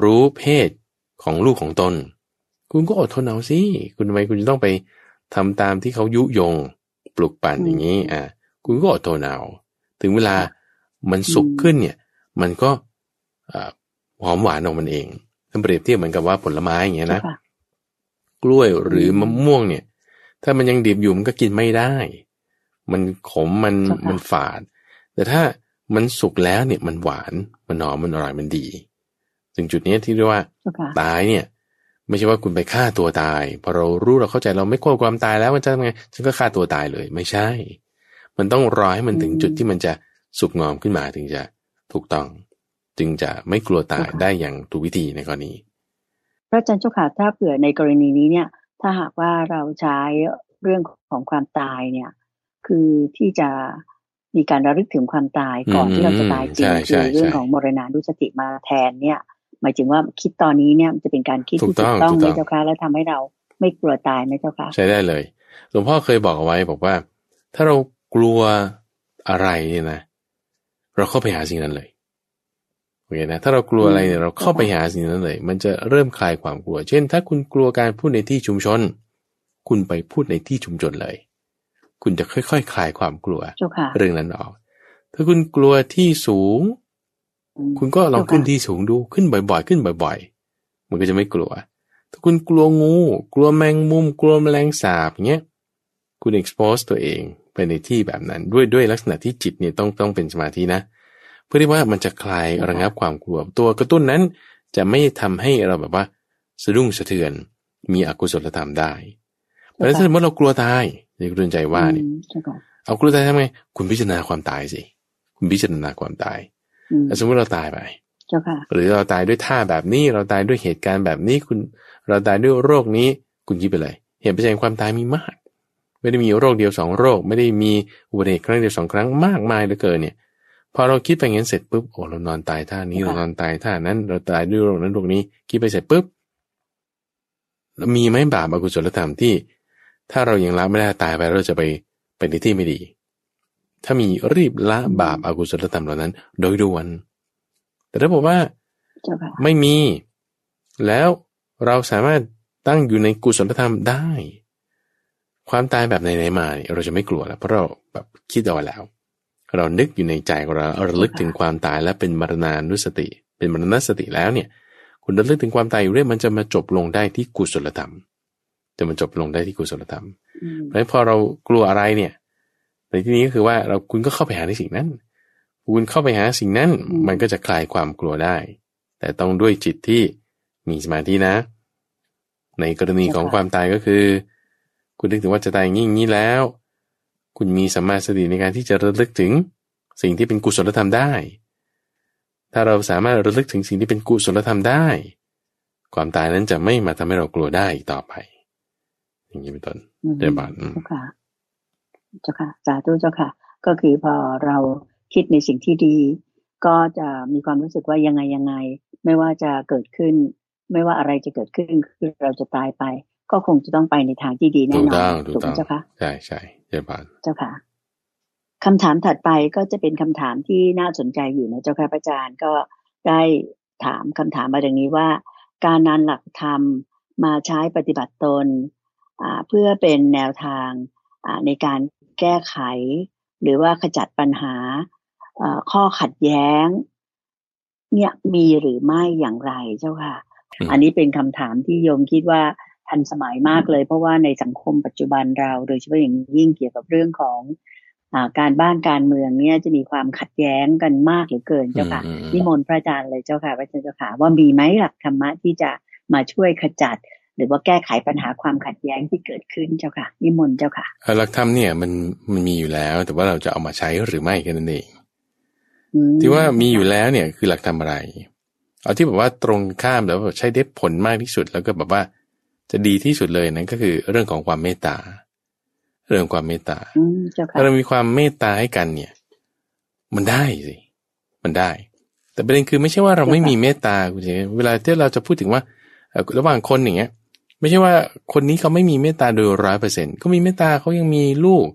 รู้เพศของลูกของตน คุณก็อดทนเอาสิ คุณทำไมคุณจะต้องไปทำตามที่เขายุยงปลุกปั่นอย่างนี้ อ่าคุณก็อดทนเอา ถึงเวลามันสุกขึ้นเนี่ย มันก็หอมหวานของมันเองถ้าเปรียบเทียบเหมือนกับว่าผลไม้อย่างเงี้ยนะ กล้วยหรือมะม่วงเนี่ย ถ้ามันยังดิบอยู่มันก็กินไม่ได้ มันขมมันมันฝาด แต่ถ้ามันสุกแล้วเนี่ยมันหวาน มันหอมมันอร่อยมันดี ถึงจุดนี้ที่เรียกว่าตายเนี่ย ไม่ใช่ว่าคุณไปฆ่าตัวตายพอเรารู้เราเข้าใจเราไม่กลัวความตายแล้วมันจะทำไงฉันก็ฆ่าตัวตายเลย ไม่ใช่ มันต้องรอให้มันถึงจุดที่มันจะสุกงอมขึ้นมาถึงจะถูกต้อง จึงจะไม่กลัวตายได้อย่างถูกวิธีในกรณีพระอาจารย์เจ้าค่ะถ้าเผื่อในกรณีนี้เนี่ย ถ้าหากว่าเราใช้เรื่องของความตายเนี่ย คือที่จะมีการระลึกถึงความตายก่อนที่เราจะตายจริงคือเรื่องของมรณานุสติมาแทนเนี่ย หมายถึงว่าคิดตอนนี้เนี่ยจะเป็นการคิดที่ถูกต้องไหมเจ้าค่ะแล้วทำให้เราไม่กลัวตายไหมเจ้าค่ะใช่ได้เลยหลวงพ่อเคยบอกเอาไว้บอกว่า ถ้าเรากลัวอะไรเนี่ยนะ เราเข้าไปหาสิ่งนั้นเลยโอเคนะถ้าเรากลัวอะไรเนี่ยเราเข้าไปหาสิ่งนั้นเลย มันจะเริ่มคลายความกลัว เช่น ถ้าคุณกลัวการพูดในที่ชุมชน คุณไปพูดในที่ชุมชนเลย คุณจะค่อยๆคลายความกลัวเรื่องนั้นออก ถ้าคุณกลัวที่สูง คุณก็ลองขึ้นที่สูงดูขึ้นบ่อยๆ ขึ้นบ่อย ๆ มันก็จะไม่กลัว ถ้าคุณกลัวงู กลัวแมงมุม กลัวแมลงสาบเงี้ยคุณ expose ตัวเองไปในที่แบบนั้น ด้วยด้วยลักษณะที่จิตเนี่ยต้องต้องเป็นสมาธินะ เพื่อที่ว่ามันจะคลายระงับความกลัว ตัวกระตุ้นนั้นจะไม่ทำให้เราแบบว่าสะดุ้งสะเทือน มีอกุศลธรรมได้เพราะฉะนั้นถ้าเรากลัวตายในคุณใจว่านี่เอาคุณตายทำไงคุณพิจารณาความตายสิ คุณพิจารณาความตาย สมมติเราตายไปหรือเราตายด้วยท่าแบบนี้ เราตายด้วยเหตุการณ์แบบนี้คุณ เราตายด้วยโรคนี้ คุณคิดไปเลย เหตุปัจจัยความตายมีมาก ไม่ได้มีโรคเดียวสองโรค ไม่ได้มีอุบัติเหตุครั้งเดียวสองครั้งมากมายเหลือเกินเนี่ย พอเราคิดไปงั้นเสร็จปุ๊บโอ้เรานอนตายท่านี้เรานอนตายท่านั้น เราตายด้วยโรคนั้นโรคนี้ คิดไปเสร็จปุ๊บมีไหมบาปอกุศลธรรมที่ ถ้าเรายังละไม่ได้ตายไปเราจะไปไปในที่ไม่ดี ถ้ามีรีบละบาปอากุศลธรรมเหล่านั้น โดยด่วน แต่ถ้าบอกว่าไม่มี แล้วเราสามารถตั้งอยู่ในกุศลธรรมได้ ความตายแบบไหนๆมา เราจะไม่กลัวแล้ว เพราะเราแบบคิดเอาไว้แล้ว เรานึกอยู่ในใจของเราเราระลึกถึงความตายและเป็นมรณานุสติ เป็นมรณสติแล้วเนี่ย คุณระลึกถึงความตายอยู่เรื่อยมันจะมาจบลงได้ที่กุศลธรรม จะมันจบลงได้ที่กุศลธรรมเพราะฉะนั้นพอเรากลัวอะไรเนี่ย ในที่นี้ก็คือว่าเราคุณก็เข้าไปหาในสิ่งนั้น คุณเข้าไปหาสิ่งนั้น มันก็จะคลายความกลัวได้ แต่ต้องด้วยจิตที่มีสมาธินะ ในกรณีของความตายก็คือ คุณนึกถึงว่าจะตายอย่างนี้อย่างนี้แล้ว คุณมีสัมมาสติในการที่จะระลึกถึงสิ่งที่เป็นกุศลธรรมได้ ถ้าเราสามารถระลึกถึงสิ่งที่เป็นกุศลธรรมได้ ความตายนั้นจะไม่มาทำให้เรากลัวได้อีกต่อไป อย่างนี้เป็นต้นเดบันเจ้าค่ะ เจ้าค่ะสาธุเจ้าค่ะ ก็คือพอเราคิดในสิ่งที่ดี ก็จะมีความรู้สึกว่ายังไงยังไง ไม่ว่าจะเกิดขึ้น ไม่ว่าอะไรจะเกิดขึ้นคือเราจะตายไป ก็คงจะต้องไปในทางที่ดีแน่นอนถูกไหมเจ้าค่ะใช่ใช่เจ้าบานเจ้าค่ะคำถามถัดไปก็จะเป็นคำถามที่น่าสนใจอยู่นะเจ้าค่ะพระอาจารย์ก็ได้ถามคำถามมาดังนี้ว่า การนานหลักธรรมมาใช้ปฏิบัติตนเพื่อเป็นแนวทางในการ แก้ไข หรือว่าขจัดปัญหาข้อขัดแย้ง เนี่ยมีหรือไม่อย่างไรเจ้าค่ะ อันนี้เป็นคำถามที่โยมคิดว่าทันสมัยมากเลย เพราะว่าในสังคมปัจจุบันเรา โดยเฉพาะอย่างยิ่งเกี่ยวกับเรื่องของอการบ้านการเมืองเนี่ยจะมีความขัดแย้งกันมากหรือเกินเจ้าค่ะนิมนต์พระอาจารย์เลยเจ้าค่ะพระอาจารย์เจ้าค่ะว่ามีไหมหลักธรรมะที่จะมาช่วยขจัด หรือว่าแก้ไขปัญหาความขัดแย้งที่เกิดขึ้นเจ้าค่ะ นิมนต์เจ้าค่ะหลักธรรมเนี่ยมันมันมีอยู่แล้ว แต่ว่าเราจะเอามาใช้หรือไม่แค่นั้นเองที่ว่ามีอยู่แล้วเนี่ยคือหลักธรรมอะไร เอาที่แบบว่าตรงข้ามแล้วใช้ได้ผลมากที่สุดแล้วก็แบบว่าจะดีที่สุดเลยนั่นก็คือเรื่องของความเมตตา เรื่องความเมตตาถ้าเรามีความเมตตาให้กันเนี่ย มันได้สิมันได้ แต่ประเด็นคือไม่ใช่ว่าเราไม่มีเมตตาคุณเวลาที่เราจะพูดถึงว่าระหว่างคนอย่างเงี้ย ไม่ใช่ว่าคนนี้เขาไม่มีเมตตาโดยร้อยเปอร์เซ็นต์ก็มีเมตตาเขายังมีลูก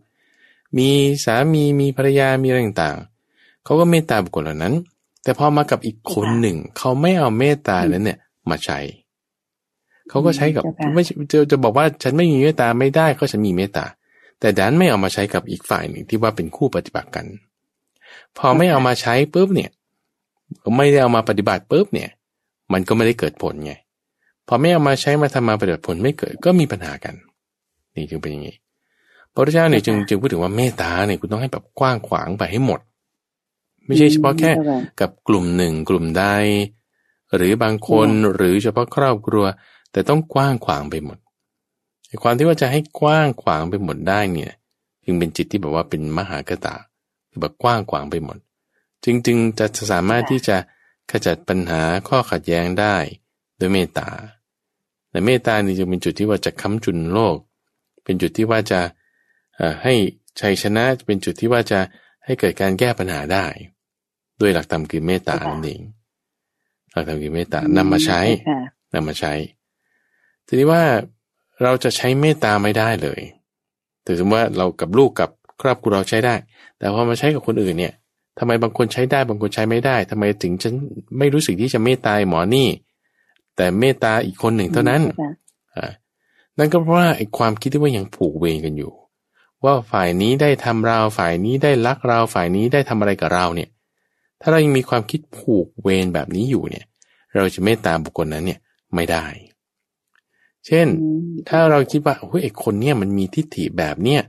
มีสามีมีภรรยามีอะไรต่างๆเขาก็เมตตาบุคคลเหล่านั้น แต่พอมากับอีกคนหนึ่ง เขาไม่เอาเมตตานั้นเนี่ยมาใช้เขาก็ใช้กับไม่จะจะบอกว่าฉันไม่มีเมตตาไม่ได้ก็ฉันมีเมตตา แต่ดันไม่เอามาใช้กับอีกฝ่ายหนึ่งที่ว่าเป็นคู่ปฏิบัติกัน พอไม่เอามาใช้ปุ๊บเนี่ย ไม่ได้เอามาปฏิบัติปุ๊บเนี่ย มันก็ไม่ได้เกิดผลไง พอไม่เอามาใช้มาทำมาประโยชน์ผลไม่เกิดก็มีปัญหากัน นี่จึงเป็นอย่างนี้พระพุทธเจ้าเนี่ยจึงจึงพูดถึงว่าเมตตาเนี่ยคุณต้องให้แบบกว้างขวางไปให้หมด ไม่ใช่เฉพาะแค่กับกลุ่มหนึ่งกลุ่มใดหรือบางคนหรือเฉพาะครอบครัว แต่ต้องกว้างขวางไปหมดความที่ว่าจะให้กว้างขวางไปหมดได้เนี่ย จึงเป็นจิตที่แบบว่าเป็นมหากตาแบบกว้างขวางไปหมด จึงจึงจะสามารถที่จะขจัดปัญหาข้อขัดแย้งได้ ด้วยเมตตา แต่เมตตานี่จะเป็นจุดที่ว่าจะค้ำจุนโลก เป็นจุดที่ว่าจะให้ชัยชนะเป็นจุดที่ว่าจะให้เกิดการแก้ปัญหาได้ ด้วยหลักธรรมคือเมตตานั่นเองหลักธรรมคือเมตตานำมาใช้นำมาใช้ ทีนี้ว่าเราจะใช้เมตตาไม่ได้เลยถือว่าเรากับลูกกับครอบครัวเราใช้ได้ แต่พอมาใช้กับคนอื่นเนี่ยทำไมบางคนใช้ได้บางคนใช้ไม่ได้ทำไมถึงฉันไม่รู้สึกที่จะเมตตาหมอนี่ แต่เมตตาอีกคนหนึ่งเท่านั้นอ่านั่นก็เพราะว่าไอ้ความคิดที่ว่ายังผูกเวรกันอยู่ ว่าฝ่ายนี้ได้ทำเราฝ่ายนี้ได้รักเราฝ่ายนี้ได้ทำอะไรกับเราเนี่ย ถ้าเรายังมีความคิดผูกเวรแบบนี้อยู่เนี่ย เราจะเมตตาบุคคลนั้นเนี่ยไม่ได้ เช่น ถ้าเราคิดว่าเฮ้ยไอคนเนี้ยมันมีทิฏฐิแบบเนี้ย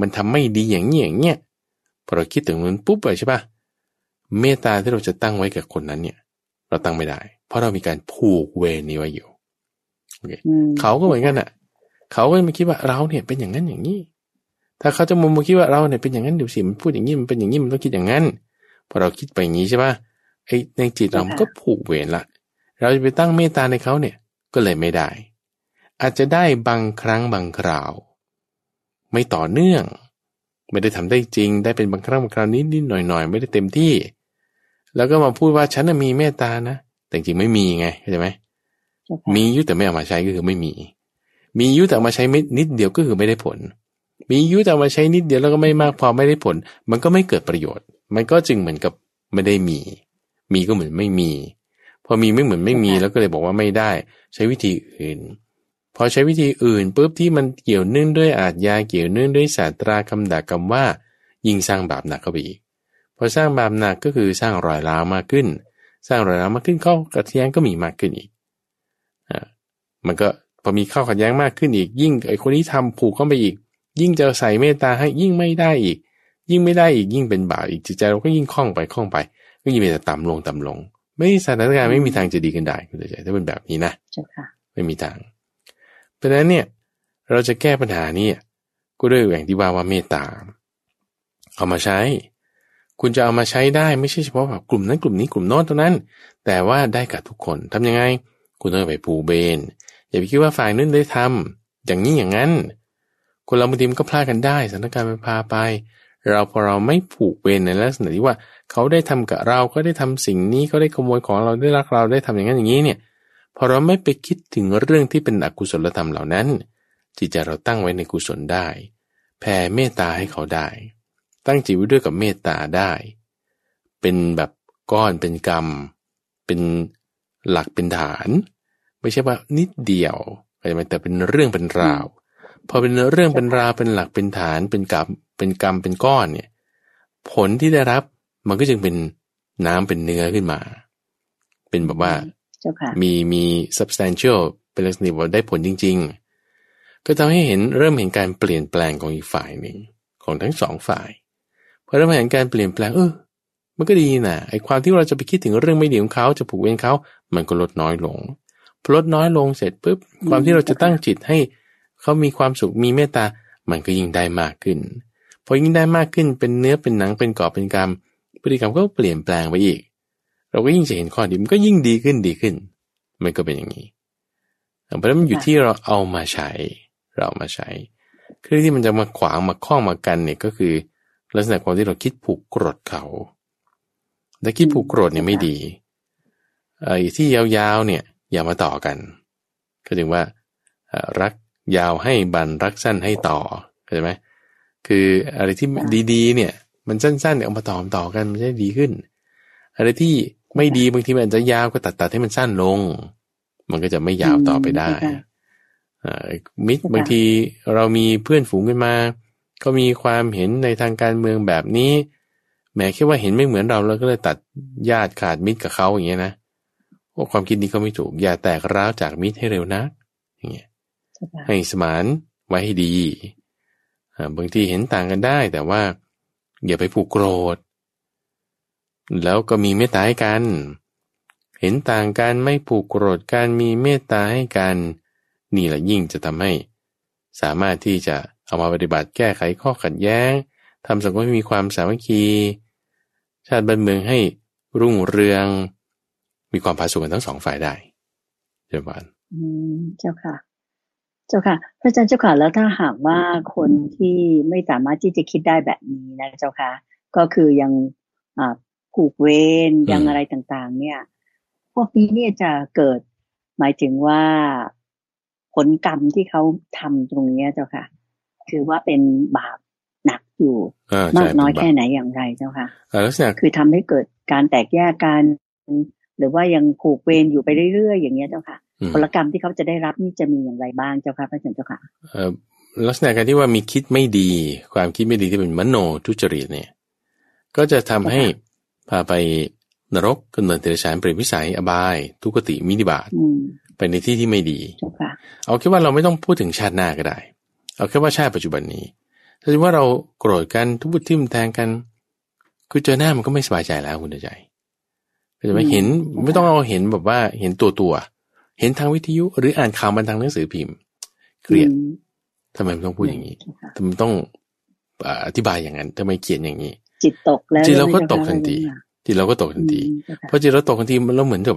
มันทำไม่ดีอย่างนี้อย่างเนี้ยพอเราคิดถึงมันปุ๊บเลยใช่ปะเมตตาที่เราจะตั้งไว้กับคนนั้นเนี่ย เราตั้งไม่ได้ เพราะเรามีการผูกเวรนี้ไว้อยู่โอเคเขาก็เหมือนกันอะ เขาก็มาคิดว่าเราเนี่ยเป็นอย่างนั้นอย่างนี้ ถ้าเขาจะมุมมาคิดว่าเราเนี่ยเป็นอย่างนั้นดูสิมันพูดอย่างนี้มันเป็นอย่างนี้มันต้องคิดอย่างนั้นพอเราคิดไปอย่างนี้ใช่ปะไอ้ในจิตเราก็ผูกเวรละเราจะไปตั้งเมตตาในเขาเนี่ยก็เลยไม่ได้ อาจจะได้บางครั้งบางคราว ไม่ต่อเนื่อง ไม่ได้ทำได้จริง ได้เป็นบางครั้งบางคราวนิดนิดหน่อยหน่อยไม่ได้เต็มที่ แล้วก็มาพูดว่าฉันมีเมตตานะ แต่จริงไม่มีไงเข้าใจไหมมียุแต่ไม่เอามาใช้ก็คือไม่มี มียุแต่มาใช้นิดเดียวก็คือไม่ได้ผล มียุแต่มาใช้นิดเดียวแล้วก็ไม่มากพอไม่ได้ผล มันก็ไม่เกิดประโยชน์ มันก็จึงเหมือนกับไม่ได้มี มีก็เหมือนไม่มี พอมีไม่เหมือนไม่มีแล้วก็เลยบอกว่าไม่ได้ ใช้วิธีอื่น พอใช้วิธีอื่นปุ๊บที่มันเกี่ยวเนื่องด้วยอาจยาเกี่ยวเนื่องด้วยศาสตราคำด่ากรรมว่า ยิ่งสร้างบาปหนักเข้าไปอีกพอสร้างบาปหนักก็คือสร้างรอยร้าวมากขึ้น สร้างรอยร้าวมากขึ้นข้อขัดแย้งก็มีมากขึ้นอีกอ่ามันก็พอมีข้อขัดแย้งมากขึ้นอีก ยิ่งไอคนนี้ทำผูกเข้าไปอีก ยิ่งจะใส่เมตตาให้ยิ่งไม่ได้อีก ยิ่งไม่ได้อีกยิ่งเป็นบาปอีกจิตใจเราก็ยิ่งคล่องไปคล่องไป ก็ยิ่งเป็นต่ำลงต่ำลง ไม่สถานการณ์ไม่มีทางจะดีกันได้คุณใจถ้าเป็นแบบนี้นะไม่มีทาง เพราะฉะนั้นเนี่ยเราจะแก้ปัญหานี้ก็ด้วยอย่างที่ว่าว่าเมตตาเอามาใช้ คุณจะเอามาใช้ได้ไม่ใช่เฉพาะแบบกลุ่มนั้นกลุ่มนี้กลุ่มโน้นเท่านั้น แต่ว่าได้กับทุกคนทำยังไง คุณต้องไปปูเบน อย่าไปคิดว่าฝ่ายนู้นได้ทำอย่างนี้อย่างนั้น คนเราบางทีมันก็พลาดกันได้สถานการณ์มันพาไป เราพอเราไม่ผูกเวรในลักษณะที่ว่า เขาได้ทำกับเราก็ได้ทำสิ่งนี้เขาได้ขโมยของเราได้รักเราได้ทำอย่างนั้นอย่างนี้เนี่ยพอเราไม่ไปคิดถึงเรื่องที่เป็นอกุศลธรรมเหล่านั้นจิตใจเราตั้งไว้ในกุศลได้ แผ่เมตตาให้เขาได้ ตั้งจิตไว้ด้วยกับเมตตาได้ เป็นแบบก้อนเป็นกรรม เป็นหลักเป็นฐาน ไม่ใช่ว่านิดเดียวแต่เป็นเรื่องเป็นราวพอเป็นเรื่องเป็นราวเป็นหลักเป็นฐาน เป็นกรรมเป็นกรรมเป็นก้อนเนี่ย ผลที่ได้รับมันก็จึงเป็นน้ำเป็นเนื้อขึ้นมา เป็นแบบว่ามีมี substantial เป็นลักษณะว่าได้ผลจริง ๆ ก็ทำให้เห็นเริ่มเห็นการเปลี่ยนแปลงของอีกฝ่ายหนึ่งของทั้งสองฝ่าย พอเริ่มเห็นการเปลี่ยนแปลงเออ มันก็ดีนะไอ้ความที่เราจะไปคิดถึงเรื่องไม่ดีของเขาจะผูกเวรเขา มันก็ลดน้อยลงพอลดน้อยลงเสร็จปุ๊บความที่เราจะตั้งจิตให้เขามีความสุขมีเมตตา มันก็ยิ่งได้มากขึ้น พอยิ่งได้มากขึ้นเป็นเนื้อเป็นหนังเป็นกอบเป็นกรรมพฤติกรรมก็เปลี่ยนแปลงไปอีก เราก็ยิ่งจะเห็นข้อดีมันก็ยิ่งดีขึ้นดีขึ้น มันก็เป็นอย่างนี้เพราะนั้นมันอยู่ที่เราเอามาใช้ เรามาใช้คือที่มันจะมาขวางมาคล้องมากันเนี่ยก็คือ ลักษณะความที่เราคิดผูกกรดเขาแต่คิดผูกกรดเนี่ยไม่ดีไอ้ที่ยาวๆเนี่ยอย่ามาต่อกัน ก็ถึงว่ารักยาวให้บันรักสั้นให้ต่อเข้าใจไหมคืออะไรที่ดีๆ เนี่ยมันสั้นๆเนี่ยเอามาต่อต่อกันมันจะดีขึ้น อะไรที่ไม่ดีบางทีมันอาจจะยาวก็ตัดตัดให้มันสั้นลง มันก็จะไม่ยาวต่อไปได้มิตรบางทีเรามีเพื่อนฝูงกันมา ก็มีความเห็นในทางการเมืองแบบนี้แม้แค่ว่าเห็นไม่เหมือนเราเราก็เลยตัดญาติขาดมิตรกับเขาอย่างเงี้ยนะโอ้ว่าความคิดนี้ก็ไม่ถูก อย่าแตกร้าวจากมิตรให้เร็วนักอย่างเงี้ยให้สมานไว้ให้ดีบางทีเห็นต่างกันได้ แต่ว่า อย่าไปผูกโกรธ แล้วก็มีเมตตาให้กัน เห็นต่างกันไม่ผูกโกรธกันมีเมตตาให้กัน นี่แหละยิ่งจะทำให้ สามารถที่จะ เอามาปฏิบัติแก้ไขข้อขัดแย้งทำสังคมให้มีความสามัคคี ชาติบ้านเมืองให้รุ่งเรือง มีความผาสุกกันทั้งสองฝ่ายได้เจ้าบ้านอืมเจ้าค่ะ เจ้าค่ะพระอาจารย์เจ้าค่ะแล้วถ้าหากว่าคนที่ไม่สามารถที่จะคิดได้แบบนี้นะเจ้าค่ะ ก็คือยังอ่าผูกเวรยังอะไรต่าง ๆ เนี่ย พวกนี้เนี่ยจะเกิดหมายถึงว่าผลกรรมที่เขาทำตรงนี้เจ้าค่ะ คือว่าเป็นบาปหนักอยู่มากน้อยแค่ไหนอย่างไรเจ้าค่ะลักษณะคือทำให้เกิดการแตกแยกกันหรือว่ายังผูกเวรอยู่ไปเรื่อยๆอย่างเงี้ยเจ้าค่ะผลกรรมที่เขาจะได้รับนี่จะมีอย่างไรบ้างเจ้าค่ะพระอาจารย์เจ้าค่ะลักษณะการที่ว่ามีคิดไม่ดี ความคิดไม่ดีที่เป็นมโนทุจริตเนี่ย ก็จะทำให้พาไปนรกกำเนิดเดรัจฉานเปรตวิสัยอบาย ทุกติมินิบาตไปในที่ที่ไม่ดี เอาแค่ว่าเราไม่ต้องพูดถึงชาติหน้าก็ได้ เอาแค่ว่าชาติปัจจุบันนี้ถ้าว่าเราโกรธกันทุบทิ่มแทงกัน คือเจอหน้ามันก็ไม่สบายใจแล้วคุณใจก็จะไม่เห็นไม่ต้องเอาเห็นแบบว่าเห็นตัวตัวเห็นทางวิทยุหรืออ่านข่าวมันทางหนังสือพิมพ์ เกลียดทำไมต้องพูดอย่างนี้ทำไมต้องอธิบายอย่างนั้นทำไมเขียนอย่างนี้ จิตตกแล้วจิตเราก็ตกทันทีจิตเราก็ตกทันทีเพราะจิตเราตกทันทีมันเราเหมือนกับ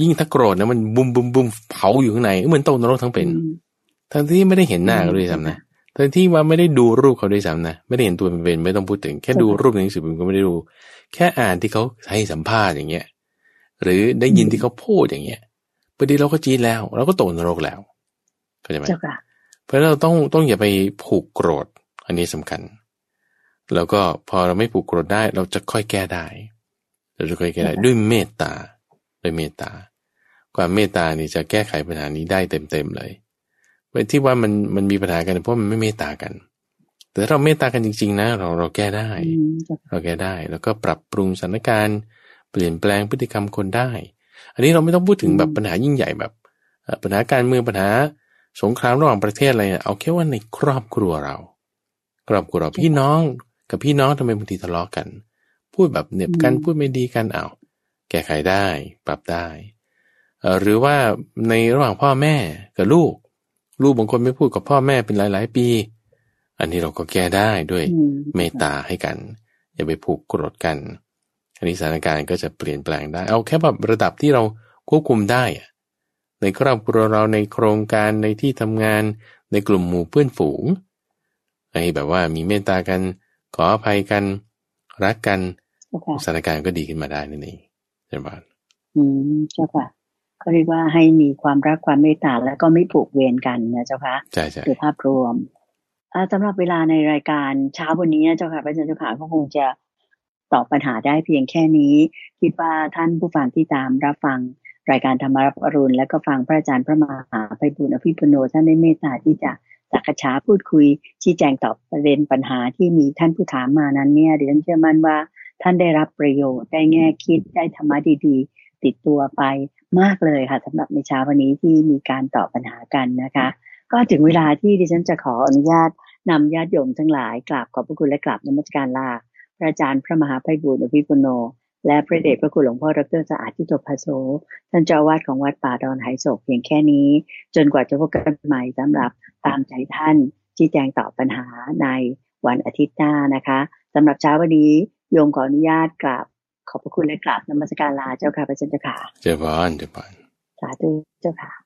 ยิ่งถ้าโกรธนะมันบุมบุมบุมเผาอยู่ข้างในเหมือนตกนรกทั้งเป็น ทั้งที่ไม่ได้เห็นหน้าเขาด้วยซ้ำนะทั้งที่ว่าไม่ได้ดูรูปเขาด้วยซ้ำนะไม่ได้เห็นตัวเป็นไม่ต้องพูดถึง แค่ดูรูปในหนังสือพิมพ์ก็ไม่ได้ดู แค่อ่านที่เขาให้สัมภาษณ์อย่างเงี้ย หรือได้ยินที่เขาพูดอย่างเงี้ยพอดีเราก็จีนแล้วเราก็ตกนรกแล้วเข้าใจไหมเพราะเราต้องต้องอย่าไปผูกโกรธ อันนี้สำคัญ แล้วก็พอเราไม่ผูกโกรธได้ เราจะค่อยแก้ได้ เราจะค่อยแก้ได้ด้วยเมตตาด้วยเมตตาความเมตตานี่จะแก้ไขปัญหานี้ได้เต็มๆเลย ที่ว่ามันมันมีปัญหากันเพราะมันไม่เมตตากัน แต่ถ้าเราเมตตากันจริง ๆ นะ เราเราแก้ได้ เราแก้ได้ แล้วก็ปรับปรุงสถานการณ์เปลี่ยนแปลงพฤติกรรมคนได้ อันนี้เราไม่ต้องพูดถึงแบบปัญหายิ่งใหญ่แบบปัญหาการเมืองปัญหาสงครามระหว่างประเทศอะไรเอาแค่ว่าในครอบครัวเรา ครอบครัวเราพี่น้องกับพี่น้องทำไมบางทีทะเลาะกัน พูดแบบเหน็บกันพูดไม่ดีกันเอาแก้ไขได้ ปรับได้ หรือว่าในระหว่างพ่อแม่กับลูก ลูกบางคนไม่พูดกับพ่อแม่เป็นหลาย ๆ ปี อันนี้เราก็แก้ได้ด้วยเมตตาให้กัน อย่าไปผูกโกรธกัน อันนี้สถานการณ์ก็จะเปลี่ยนแปลงได้ เอาแค่แบบระดับที่เราควบคุมได้ในครอบครัวเราในโครงการในที่ทำงานในกลุ่มหมู่เพื่อนฝูงให้แบบว่ามีเมตตากัน ขออภัยกัน รักกันสถานการณ์ก็ดีขึ้นมาได้นั่นเองใช่ไหมอืมเจ้าค่ะ เขาเรียกว่าให้มีความรักความเมตตาแล้วก็ไม่ผูกเวรกันนะเจ้าค่ะใช่ใช่คือภาพรวมสำหรับเวลาในรายการเช้าวันนี้เจ้าค่ะพระอาจารย์เจ้าค่ะก็คงจะตอบปัญหาได้เพียงแค่นี้ คิดว่าท่านผู้ฟังที่ตามรับฟังรายการธรรมรับอรุณ และก็ฟังพระอาจารย์พระมหาไพบุญอภิปุโนท่านได้เมตตาที่จะสักษาพูดคุย ชี้แจงตอบประเด็นปัญหาที่มีท่านผู้ถามมานั้นเนี่ยเดี๋ยวฉันเชื่อมั่นว่าท่านได้รับประโยชน์ได้แง่คิดได้ธรรมะดีๆ ติดตัวไป มากเลยค่ะสำหรับในเช้าวันนี้ที่มีการตอบปัญหากันนะคะ ก็ถึงเวลาที่ดิฉันจะขออนุญาตนำญาติโยมทั้งหลายกราบขอบพระคุณและกราบนมัสการลาพระอาจารย์พระมหาไพบุญอภิปุโน และพระเดชพระคุณหลวงพ่อดรสะอาดที่ตพโสท่านเจ้าวาดของวัดป่าดอนไหโศกเพียงแค่นี้ จนกว่าจะพบกันใหม่สำหรับตามใจท่านชี้แจงตอบปัญหาในวันอาทิตย์หน้านะคะสำหรับเช้าวันนี้โยมขออนุญาตกราบ ขอบพระคุณและกราบนมัสการลาเจ้าค่ะพระเจ้าค่ะ เจ้าพานเจ้าพานสาธุเจ้าค่ะ